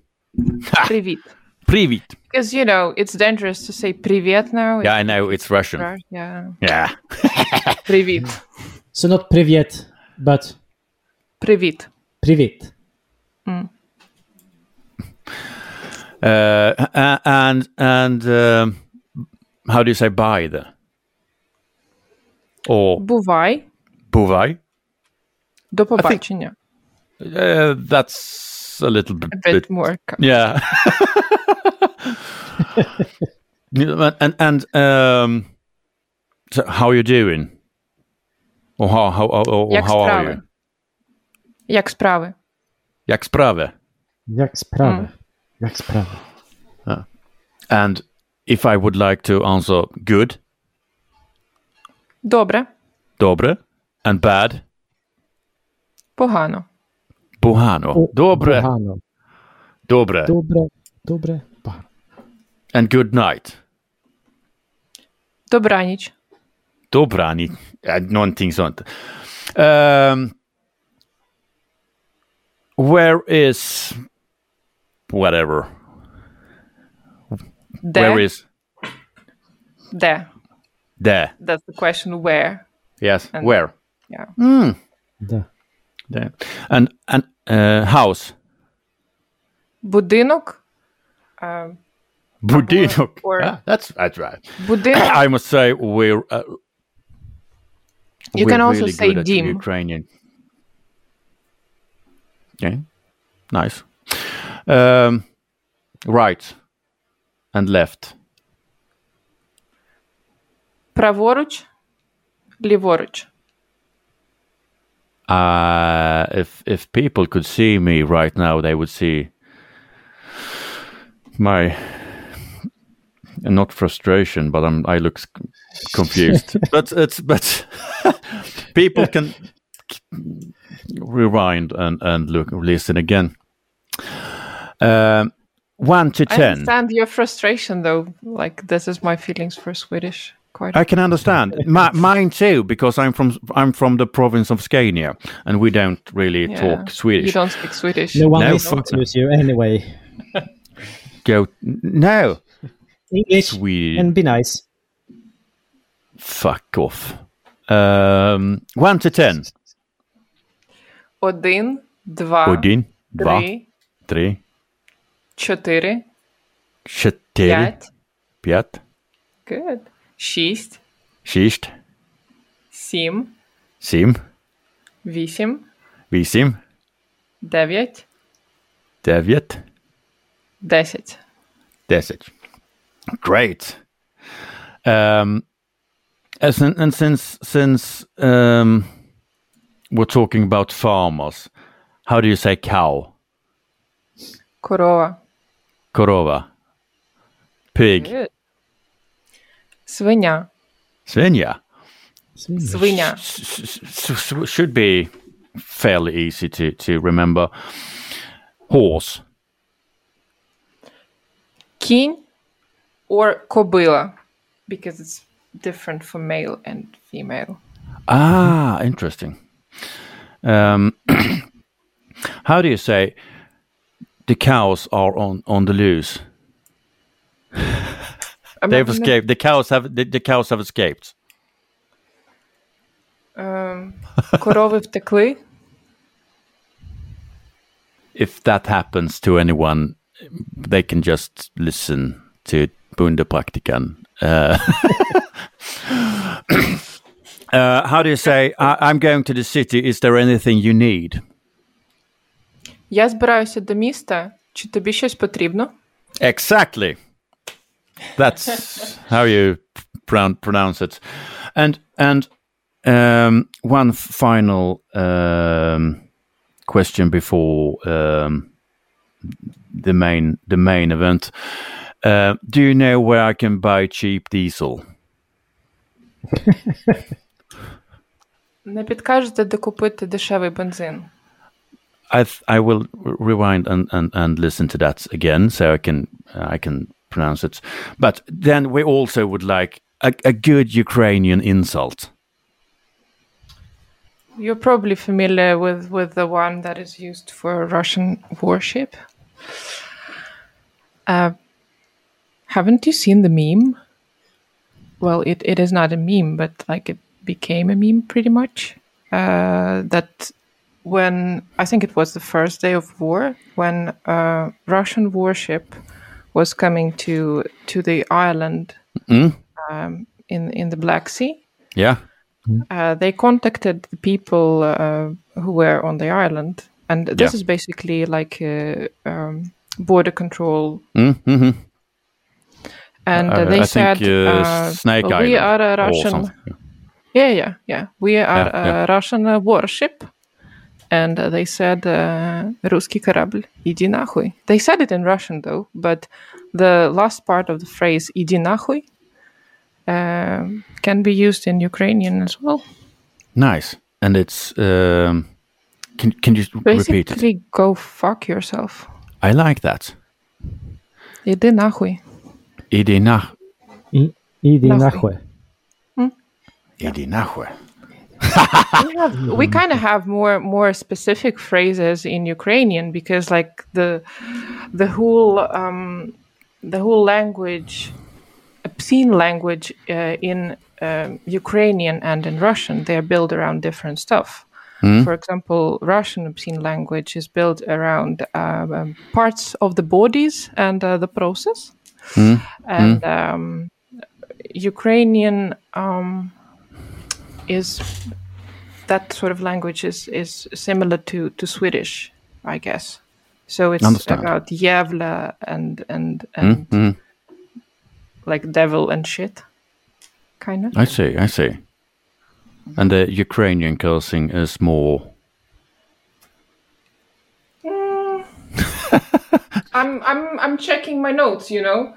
Speaker 3: Ha,
Speaker 4: Привіт.
Speaker 3: privet.
Speaker 4: Because you know, it's dangerous to say привет now.
Speaker 3: Yeah, I know it's Russian.
Speaker 4: Yeah.
Speaker 3: Yeah.
Speaker 4: Привіт.
Speaker 2: So not privet, but
Speaker 4: Привіт.
Speaker 2: privit.
Speaker 3: Uh, a- and and um, how do you say bye there? Or
Speaker 4: Бувай.
Speaker 3: buvai?
Speaker 4: До побачення.
Speaker 3: Uh, that's a little bit,
Speaker 4: bit, bit more.
Speaker 3: Yeah. and and um, so how are you doing? Or how how or, or how are you?
Speaker 4: Jak sprawy?
Speaker 3: Jak sprawy?
Speaker 2: Jak sprawy? Mm. Jak sprawy?
Speaker 3: Uh, and if I would like to answer good.
Speaker 4: Dobre.
Speaker 3: Dobre. And bad.
Speaker 4: Pohano.
Speaker 3: Bohano. Dobre.
Speaker 2: Bohano.
Speaker 3: Dobre.
Speaker 2: Dobre. Dobre.
Speaker 3: And good night. Dobranić. Dobranić. Någonting sånt. Um, where is whatever?
Speaker 4: There.
Speaker 3: Where is
Speaker 4: there?
Speaker 3: There.
Speaker 4: That's the question. Where?
Speaker 3: Yes.
Speaker 4: And
Speaker 3: where?
Speaker 4: Yeah.
Speaker 2: Mm.
Speaker 3: There. And and uh, house.
Speaker 4: Будинок. Е,
Speaker 3: Budinok.
Speaker 4: or-
Speaker 3: Yeah, that's that's right.
Speaker 4: Будинок.
Speaker 3: I must say we're. Uh,
Speaker 4: You
Speaker 3: we're
Speaker 4: can also
Speaker 3: really
Speaker 4: say
Speaker 3: good at
Speaker 4: dim.
Speaker 3: Ukrainian. Okay, nice. Um, right and left.
Speaker 4: Праворуч. Ліворуч.
Speaker 3: Uh, if if people could see me right now, they would see my not frustration, but I'm I look confused. but it's but people can rewind and and look listen again. Um, one to
Speaker 4: I
Speaker 3: ten.
Speaker 4: understand your frustration though. Like this is my feelings for Swedish. Quite.
Speaker 3: I can understand My, mine too because I'm from I'm from the province of Scania and we don't really
Speaker 4: Yeah.
Speaker 3: talk Swedish.
Speaker 4: You don't speak Swedish.
Speaker 2: No one
Speaker 3: No,
Speaker 2: listens
Speaker 3: fuck no.
Speaker 2: to you anyway.
Speaker 3: Go no
Speaker 2: English
Speaker 3: Swedish.
Speaker 2: and be nice.
Speaker 3: Fuck off. Um, one to ten.
Speaker 4: Один, два,
Speaker 3: Один, два,
Speaker 4: три,
Speaker 3: три,
Speaker 4: чотири,
Speaker 3: четыре,
Speaker 4: п'ять.
Speaker 3: пять,
Speaker 4: Good. 6,
Speaker 3: 6,
Speaker 4: 7,
Speaker 3: 7,
Speaker 4: 8,
Speaker 3: 8,
Speaker 4: 9,
Speaker 3: 9,
Speaker 4: 10.
Speaker 3: 10. Great. Um, and, and since since um, we're talking about farmers, how do you say cow?
Speaker 4: Korova.
Speaker 3: Korova. Pig.
Speaker 4: Good.
Speaker 3: Svinya. Svinya. Svinya. Should be fairly easy to, to remember. Horse.
Speaker 4: king, or kobyla because it's different for male and female.
Speaker 3: Ah, interesting. Um, how do you say the cows are on, on the loose? They've escaped. The cows have the, the cows have escaped.
Speaker 4: Ем, Корови втекли.
Speaker 3: If that happens to anyone, they can just listen to Bundepraktikan. Uh, Uh, how do you say, I- I'm going to the city, is there anything you need?
Speaker 4: Я збираюся до міста. Чи тобі щось потрібно?
Speaker 3: Exactly. That's how you pronoun- pronounce it. And and um, one f- final um, question before um, the main the main event. Uh, do you know where I can buy cheap diesel?
Speaker 4: Не підкажете, де купити дешевий бензин.
Speaker 3: I th- I will r- rewind and, and, and listen to that again so I can I can pronounce it. But then we also would like a, a good Ukrainian insult.
Speaker 4: You're probably familiar with, with the one that is used for Russian warship. Uh, haven't you seen the meme? Well, it, it is not a meme, but like it became a meme pretty much. Uh, that when I think it was the first day of war, when a Russian warship was coming to to the island
Speaker 3: Mm?
Speaker 4: um, in in the Black Sea,
Speaker 3: Yeah.
Speaker 4: uh, they contacted the people uh, who were on the island, and this
Speaker 3: Yeah.
Speaker 4: is basically like uh, um, border control.
Speaker 3: Mm, hmm
Speaker 4: And uh, they
Speaker 3: I
Speaker 4: said,
Speaker 3: think uh,
Speaker 4: uh, we are a Russian. Yeah, yeah, yeah. We are
Speaker 3: Yeah,
Speaker 4: a
Speaker 3: yeah.
Speaker 4: Russian uh, warship, and uh, they said, uh, "Русский корабль, иди нахуй." They said it in Russian though, but the last part of the phrase "иди нахуй" um can be used in Ukrainian as well.
Speaker 3: Nice. And it's um, can can you repeat it?
Speaker 4: Basically, go fuck yourself.
Speaker 3: I like that.
Speaker 4: Иди нахуй.
Speaker 3: Idi nach
Speaker 2: I, I din
Speaker 4: Nahue.
Speaker 2: Nahue.
Speaker 3: Idi nachwe.
Speaker 4: we have we kind of have more more specific phrases in Ukrainian because like the the whole um, the whole language obscene language uh, in um, Ukrainian and in Russian they are built around different stuff. For example, Russian obscene language is built around um, um, parts of the bodies and uh, the process, and um, Ukrainian um, is that sort of language is is similar to to Swedish, I guess. So it's
Speaker 3: Understand.
Speaker 4: about jävla and and and
Speaker 3: Mm,
Speaker 4: like devil and shit, kind of.
Speaker 3: I see, I see. And the Ukrainian cursing is more.
Speaker 4: I'm I'm I'm checking my notes, you know.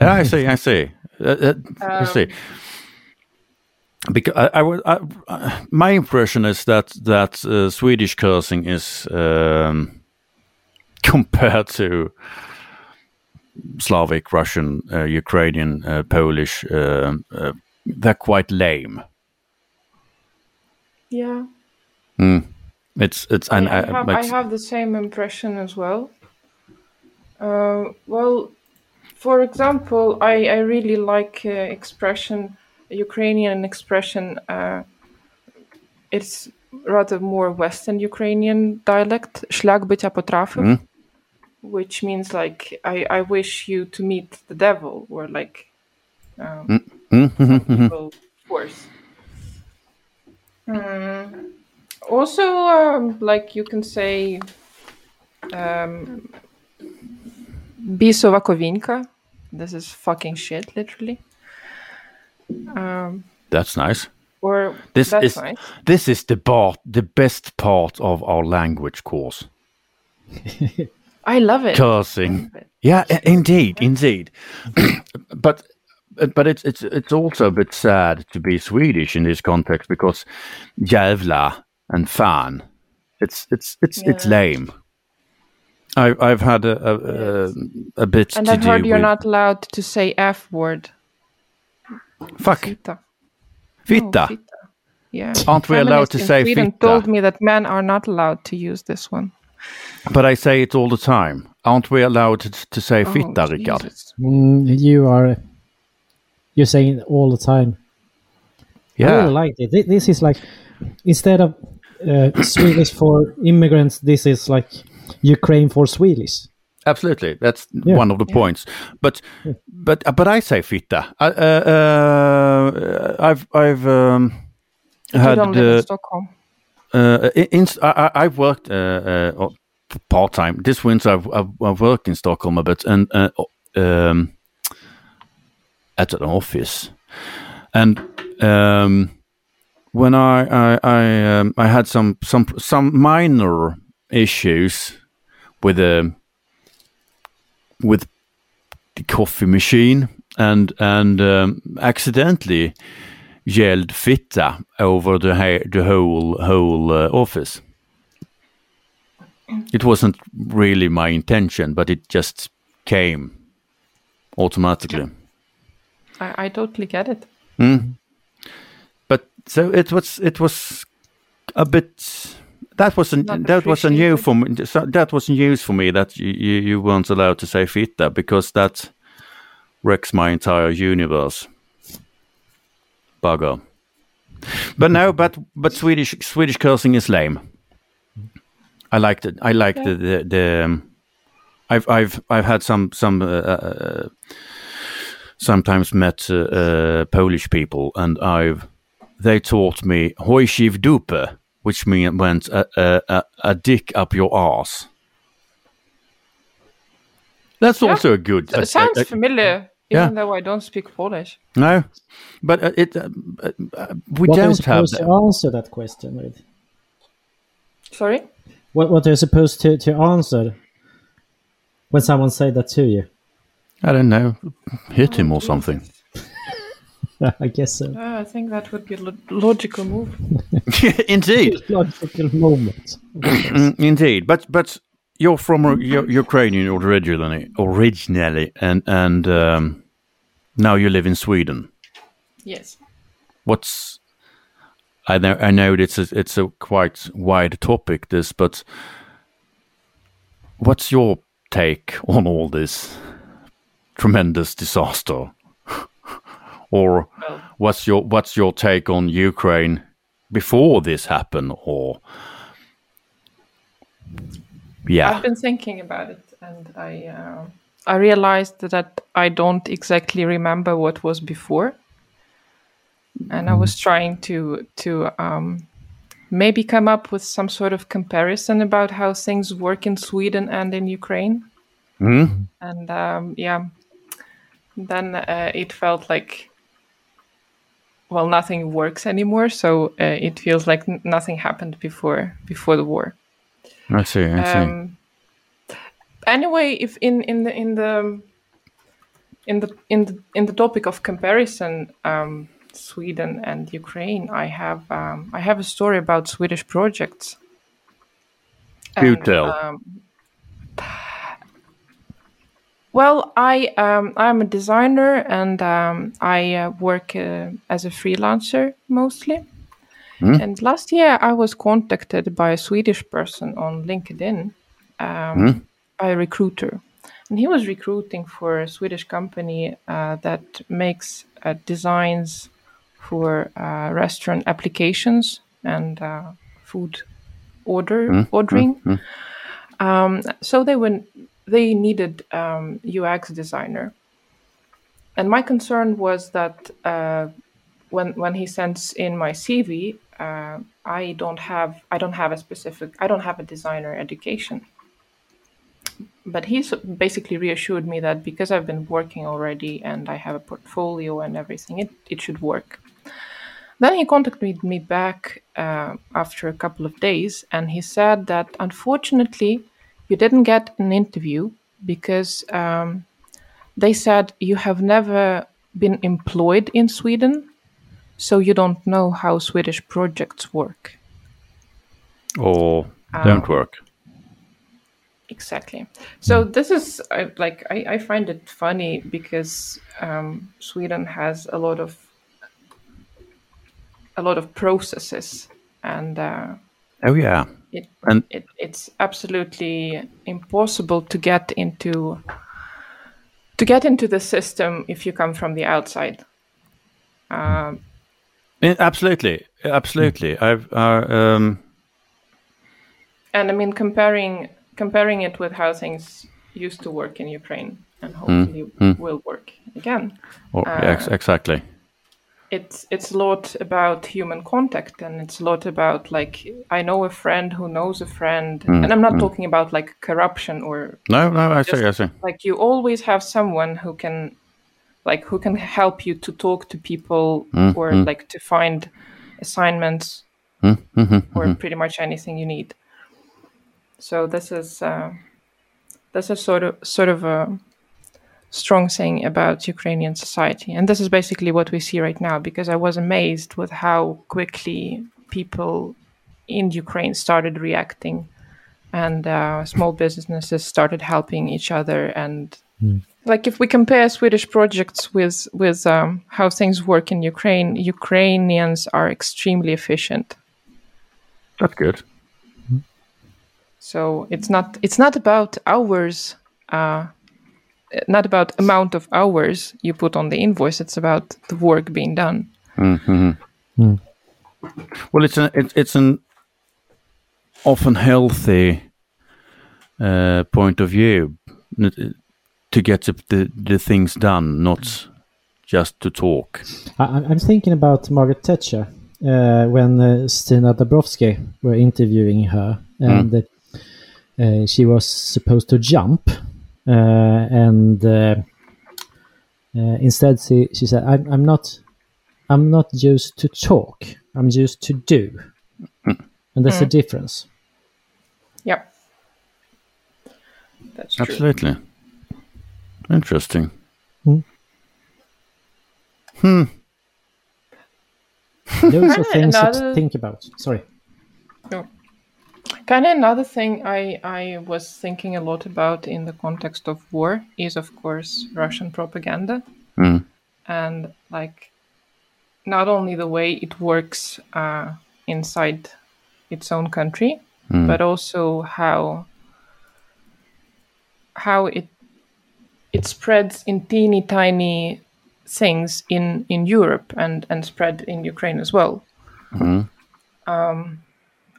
Speaker 3: Yeah, I see, I see. Uh, uh, I see. Because I, I, would- I, uh, my impression is that that uh, Swedish cursing is um, compared to Slavic, Russian, uh, Ukrainian, uh, Polish. um uh, they're quite lame.
Speaker 4: Yeah,
Speaker 3: It's it's
Speaker 4: I,
Speaker 3: and
Speaker 4: I
Speaker 3: uh,
Speaker 4: have I
Speaker 3: it's-
Speaker 4: have the same impression as well. Uh, well, for example, I I really like uh, expression Ukrainian expression. Uh, it's rather more Western Ukrainian dialect. Шлях биття потрапив, which means like I I wish you to meet the devil or like um, some people force. Mm. Also, um, like you can say, um, Бісова ковінька. This is fucking shit, literally. Um,
Speaker 3: that's nice.
Speaker 4: or
Speaker 3: This
Speaker 4: that's
Speaker 3: is
Speaker 4: nice.
Speaker 3: this is the part, the best part of our language course.
Speaker 4: I love it.
Speaker 3: Cursing. Yeah, indeed, indeed. but but it's it's it's also a bit sad to be Swedish in this context because jävla and fan. It's it's it's it's lame. I I've had a a, a, a bit
Speaker 4: And I've heard you're
Speaker 3: with
Speaker 4: not allowed to say F word.
Speaker 3: Fuck
Speaker 4: Fitta.
Speaker 3: fitta.
Speaker 4: No, fitta. Yeah.
Speaker 3: Aren't we allowed to
Speaker 4: in
Speaker 3: say
Speaker 4: Sweden
Speaker 3: fitta?
Speaker 4: told me that men are not allowed to use this one.
Speaker 3: But I say it all the time. Aren't we allowed to, to say
Speaker 4: Oh,
Speaker 3: fitta, Rickard?
Speaker 2: Mm, you are. You're saying it all the time. I
Speaker 3: Yeah.
Speaker 2: really like it. This is like instead of uh, Swedish for immigrants, this is like Ukraine for Swedish.
Speaker 3: Absolutely, that's
Speaker 2: Yeah.
Speaker 3: one of the points. But but but I say fitta. I, uh, uh, I've I've um, had
Speaker 4: don't live in
Speaker 3: uh,
Speaker 4: Stockholm.
Speaker 3: uh, in, I, I've worked uh, uh, part time. This winter, I've, I've, I've worked in Stockholm a bit and uh, um, at an office. And um, when I I I, um, I had some some some minor issues with the with the coffee machine and and um, accidentally yelled fitta over the the whole whole uh, office. It wasn't really my intention, but it just came automatically.
Speaker 4: I, I totally get it.
Speaker 3: But so it was it was a bit that was a, that was a new for me that was news for me that you, you, weren't allowed to say fitta because that wrecks my entire universe. Bugger. But no, but but Swedish Swedish cursing is lame. I liked it. I liked the the, the um, I've I've I've had some some uh, uh, sometimes met uh, uh, Polish people, and I've they taught me "hojsiv dupe," which mean meant a, a, a, a dick up your ass. That's
Speaker 4: Yeah.
Speaker 3: also a good.
Speaker 4: It sounds
Speaker 3: a- a-
Speaker 4: familiar,
Speaker 3: yeah.
Speaker 4: even though I don't speak Polish.
Speaker 3: no, but uh, it uh, uh, we
Speaker 2: What
Speaker 3: don't have
Speaker 2: supposed
Speaker 3: that.
Speaker 2: to answer that question with?
Speaker 4: Sorry?
Speaker 2: What what are you supposed to, to answer when someone say that to you?
Speaker 3: I don't know. Hit him or something.
Speaker 2: I guess so.
Speaker 4: Uh, I think that would be a lo- logical move.
Speaker 3: Indeed.
Speaker 2: Logical moment.
Speaker 3: Indeed, but but you're from U- Ukrainian originally, originally, and and um, now you live in Sweden.
Speaker 4: Yes.
Speaker 3: What's I know I know it's a, it's a quite wide topic this, but what's your take on all this tremendous disaster? Or
Speaker 4: Well,
Speaker 3: what's your what's your take on Ukraine before this happened? Or yeah,
Speaker 4: I've been thinking about it, and I uh, I realized that I don't exactly remember what was before, and I was trying to to um, maybe come up with some sort of comparison about how things work in Sweden and in Ukraine,
Speaker 3: Hmm?
Speaker 4: and um, yeah, then uh, it felt like. Well, nothing works anymore, so uh, it feels like n- nothing happened before before the war.
Speaker 3: I see. I see.
Speaker 4: Um, anyway, if in in the in the in the in the in the topic of comparison, um, Sweden and Ukraine, I have um, I have a story about Swedish projects.
Speaker 3: Do
Speaker 4: And,
Speaker 3: tell.
Speaker 4: Well, I um, I'm a designer and um, I uh, work uh, as a freelancer mostly. And last year, I was contacted by a Swedish person on LinkedIn, um, by a recruiter, and he was recruiting for a Swedish company uh, that makes uh, designs for uh, restaurant applications and uh, food order ordering. Um, so they were they needed um, UX designer, and my concern was that uh, when when he sends in my CV, uh, I don't have I don't have a specific I don't have a designer education. But he's basically reassured me that because I've been working already and I have a portfolio and everything, it, it should work. Then he contacted me back uh, after a couple of days and he said that unfortunately you didn't get an interview because um, they said you have never been employed in Sweden, so you don't know how Swedish projects work.
Speaker 3: or don't work.
Speaker 4: Exactly. So this is I, like I, I find it funny because um, Sweden has a lot of a lot of processes, and uh,
Speaker 3: Oh yeah,
Speaker 4: it,
Speaker 3: and
Speaker 4: it it's absolutely impossible to get into to get into the system if you come from the outside. Um,
Speaker 3: absolutely, absolutely. I've uh, um,
Speaker 4: and I mean comparing comparing it with how things used to work in Ukraine and hopefully will work again.
Speaker 3: or,
Speaker 4: Uh,
Speaker 3: ex- exactly.
Speaker 4: It's it's a lot about human contact and it's a lot about like I know a friend who knows a friend, mm, and I'm not mm. talking about like corruption or
Speaker 3: No, no, I see, I see.
Speaker 4: like you always have someone who can like who can help you to talk to people mm, or like to find assignments or mm-hmm. pretty much anything you need. So this is uh, this is sort of sort of a strong thing about ukrainian society. And this is basically what we see right now because i was amazed with how quickly people in ukraine started reacting and uh, small businesses started helping each other. And like if we compare swedish projects with with um, how things work in ukraine ukrainians are extremely efficient.
Speaker 3: That's good.
Speaker 4: so it's not it's not about hours uh, not about amount of hours you put on the invoice it's about the work being done.
Speaker 3: Well, it's a it, it's an often healthy uh, point of view to get the, the the things done, not just to talk.
Speaker 2: I, I'm I'm thinking about Margaret Thatcher uh, when uh, Stina Dabrowski were interviewing her, and uh, she was supposed to jump, uh, and uh, uh, instead she, she said, I'm, "I'm not, I'm not used to talk. I'm used to do," and that's a difference.
Speaker 4: Yep. that's true
Speaker 3: Absolutely. Interesting.
Speaker 2: hmm Those are things to think about. Sorry.
Speaker 4: Kind of another thing I, I was thinking a lot about in the context of war is, of course, Russian propaganda.
Speaker 3: Mm.
Speaker 4: And, like, not only the way it works uh, inside its own country, but also how how it it spreads in teeny tiny things in, in Europe and, and spread in Ukraine as well.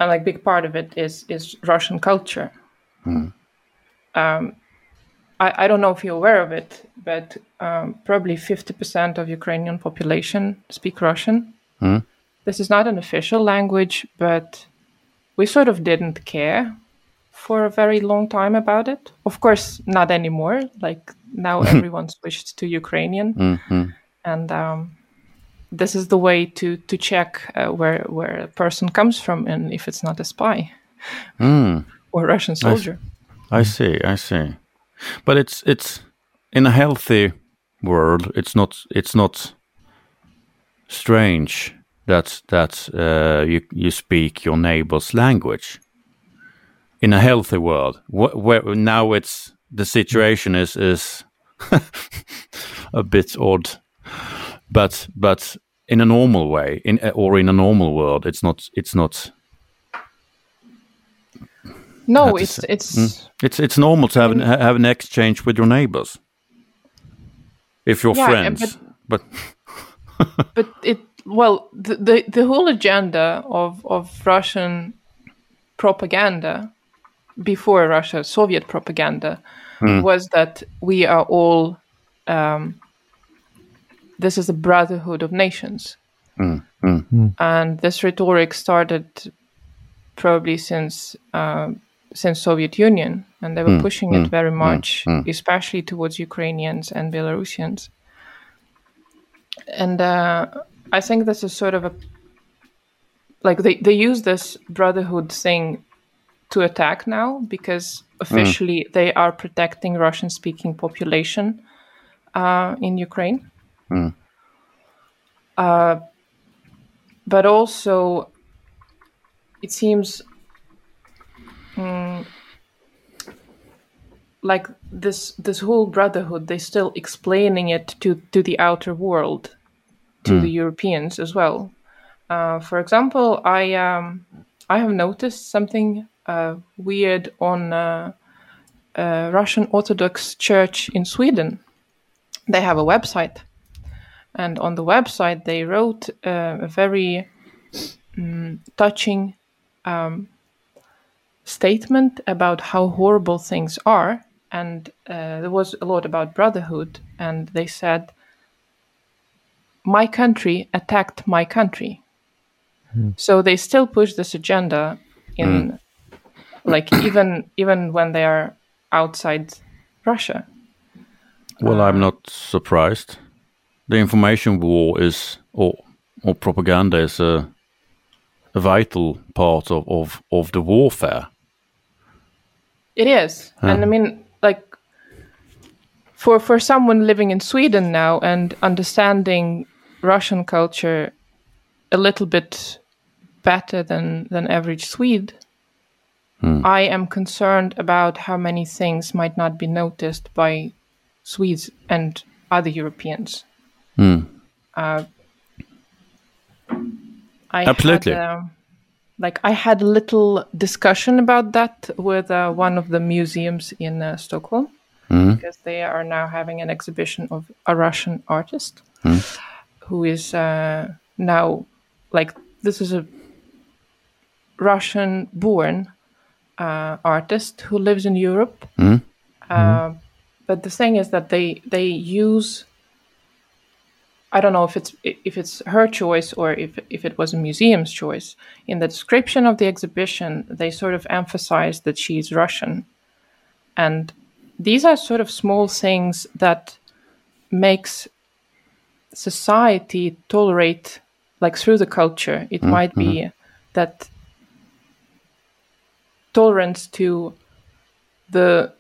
Speaker 4: And like big part of it is is Russian culture. Um, I, I don't know if you're aware of it, but um, probably 50% of Ukrainian population speak Russian. This is not an official language, but we sort of didn't care for a very long time about it. Of course, not anymore. Like now, everyone switched to Ukrainian, and um, this is the way to to check uh, where where a person comes from and if it's not a spy or Russian soldier.
Speaker 3: I see, I see. But it's it's in a healthy world. It's not it's not strange that that uh, you you speak your neighbor's language. In a healthy world, wh- where now it's the situation is is a bit odd, but but in a normal way, in or in a normal world, it's not it's not.
Speaker 4: No, it's
Speaker 3: is-
Speaker 4: it's hmm.
Speaker 3: It's it's normal to have an, mm. have an exchange with your neighbors. If you're
Speaker 4: Yeah,
Speaker 3: friends, but,
Speaker 4: but it well the, the the whole agenda of of Russian propaganda before Russia Soviet propaganda hmm. was that we are all um, this is a brotherhood of nations. Mm, mm. Hmm. And this rhetoric started probably since uh, since Soviet Union and they were hmm. pushing it hmm. very much especially towards Ukrainians and Belarusians. And uh, I think this is sort of a like they, they use this brotherhood thing to attack now because officially they are protecting Russian speaking population uh, in Ukraine. Uh, but also, it seems mm, like this this whole brotherhood They're still explaining it to to the outer world to the Europeans as well. Uh, for example, I um, I have noticed something uh, weird on uh, uh, Russian Orthodox Church in Sweden. They have a website, and on the website they wrote uh, a very mm, touching um, statement about how horrible things are, and uh, there was a lot about brotherhood, and they said my country attacked my country. So they still push this agenda in like even even when they are outside Russia.
Speaker 3: Well, I'm not surprised. The information war is, or, or propaganda is a, a vital part of, of, of the warfare.
Speaker 4: It is. And I mean like for for someone living in Sweden now and understanding Russian culture a little bit better than than average Swede, hmm. I am concerned about how many things might not be noticed by Swedes and other Europeans. Uh, I
Speaker 3: Absolutely.
Speaker 4: Had, um, like I had a little discussion about that with uh, one of the museums in uh, Stockholm because they are now having an exhibition of a Russian artist who is uh, now like this is a Russian born uh, artist who lives in Europe. Uh, but the thing is that they they use I don't know if it's if it's her choice or if if it was a museum's choice. In the description of the exhibition, they sort of emphasize that she's Russian, and these are sort of small things that makes society tolerate, like through the culture. It mm-hmm. might be that tolerance to the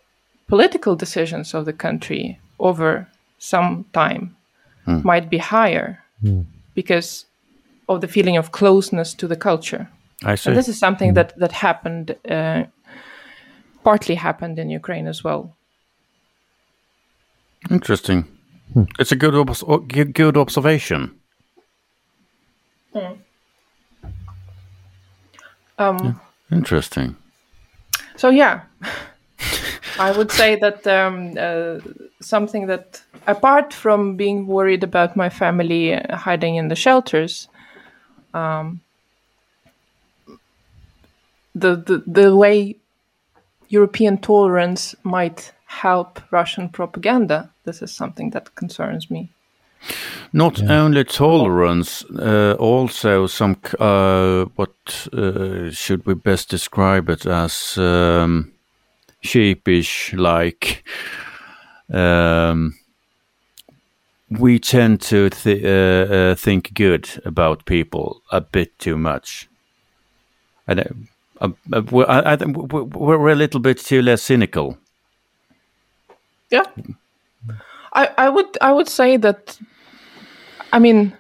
Speaker 4: political decisions of the country over some time Hmm. might be higher hmm. because of the feeling of closeness to the culture.
Speaker 3: I see.
Speaker 4: And this is something hmm. that that happened, uh, partly happened in Ukraine as well.
Speaker 3: Interesting. It's a good obs- good good observation.
Speaker 4: Um,
Speaker 3: Interesting.
Speaker 4: So yeah, I would say that um, uh, something that, apart from being worried about my family uh, hiding in the shelters, um, the, the the way European tolerance might help Russian propaganda. This is something that concerns me.
Speaker 3: Not only tolerance, uh, also some. Uh, what uh, should we best describe it as? Um, sheepish, like. Um, we tend to th- uh, uh, think good about people a bit too much. Don't. Uh, uh, we- I, I we're a little bit too less cynical.
Speaker 4: Yeah. I, I would I would say that I mean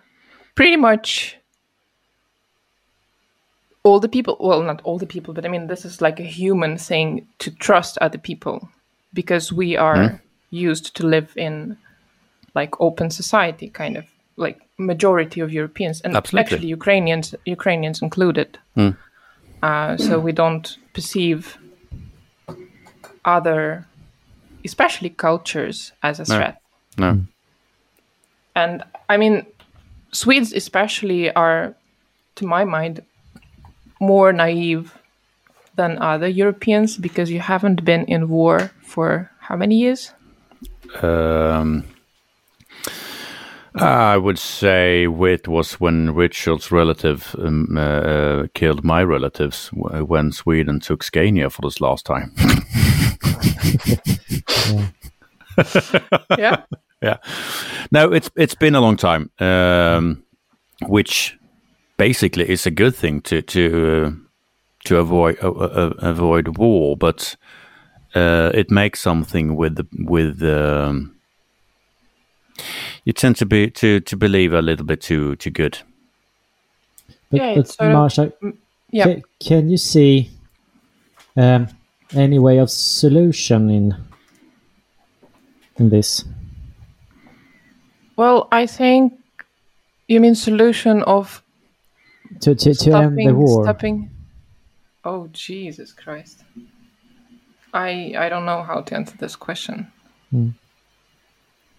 Speaker 4: pretty much all the people well not all the people but I mean this is like a human thing to trust other people because we are used to live in like open society kind of like majority of Europeans and
Speaker 3: Absolutely.
Speaker 4: actually Ukrainians Ukrainians included. Uh, so we don't perceive other especially cultures as a threat.
Speaker 3: No.
Speaker 4: And I mean, Swedes especially are, to my mind, more naive than other Europeans because you haven't been in war for how many years?
Speaker 3: Um, I would say it was when Richard's relative um, uh, killed my relatives when Sweden took Scania for this last time.
Speaker 4: Yeah.
Speaker 3: yeah. No, it's it's been a long time, um, which basically it's a good thing to to uh, to avoid uh, uh, avoid war, but uh, it makes something with with um, you tend to be to to believe a little bit too too good.
Speaker 2: But,
Speaker 4: Yeah,
Speaker 2: but
Speaker 4: it's sort of-
Speaker 2: Marsha,
Speaker 4: Yeah.
Speaker 2: ca- can you see um, any way of solution in in this?
Speaker 4: Well, I think you mean solution of
Speaker 2: To to, to end the war?
Speaker 4: stopping. Oh Jesus Christ! I I don't know how to answer this question. Hmm.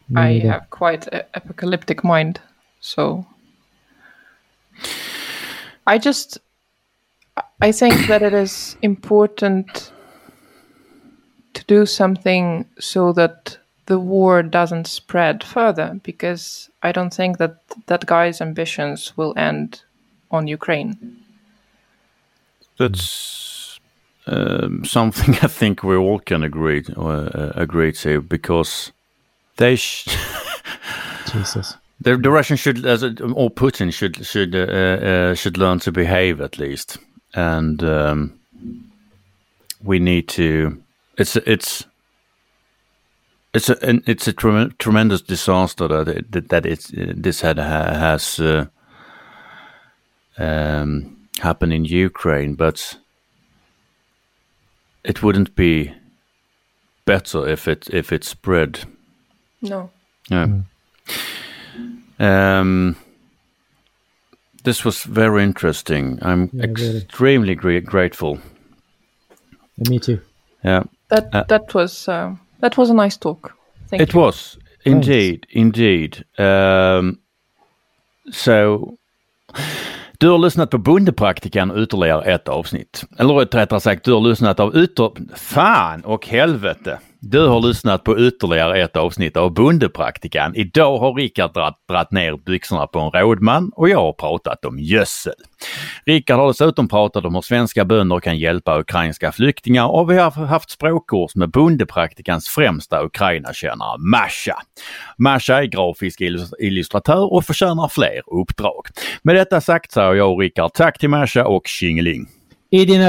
Speaker 2: Me
Speaker 4: I
Speaker 2: neither.
Speaker 4: have quite an apocalyptic mind, so I just I think that it is important to do something so that the war doesn't spread further because I don't think that that guy's ambitions will end on Ukraine.
Speaker 3: That's um, something I think we all can agree uh, agree to because they sh-
Speaker 2: Jesus.
Speaker 3: the, the Russians should as a, or Putin should should uh, uh, should learn to behave at least, and um, we need to. It's it's it's a it's a trem- tremendous disaster that it, that, that it's this had has uh, um, happened in Ukraine, but it wouldn't be better if it if it spread.
Speaker 4: No.
Speaker 3: Yeah. Um, this was very interesting. I'm
Speaker 2: Yeah, really.
Speaker 3: extremely gra- grateful.
Speaker 2: Yeah, me too.
Speaker 3: Yeah.
Speaker 4: That
Speaker 3: Uh,
Speaker 4: that was uh, that was a nice talk. Thank
Speaker 3: It
Speaker 4: you.
Speaker 3: was indeed, indeed. Um, so, du har lyssnat på Bondepraktikan ytterligare ett avsnitt. Eller rättare sagt, du har lyssnat av ytter... Fan och helvete! Du har lyssnat på ytterligare ett avsnitt av Bondepraktikan. Idag har Rickard dratt, ner byxorna på en rådman och jag har pratat om gödsel. Rickard har dessutom pratat om hur svenska bönder kan hjälpa ukrainska flyktingar och vi har haft språkkurs med Bondepraktikans främsta Ukrainakännare Masha. Masha är grafisk illustratör och förtjänar fler uppdrag. Med detta sagt säger jag och Rickard tack till Masha och tjingeling.
Speaker 2: I din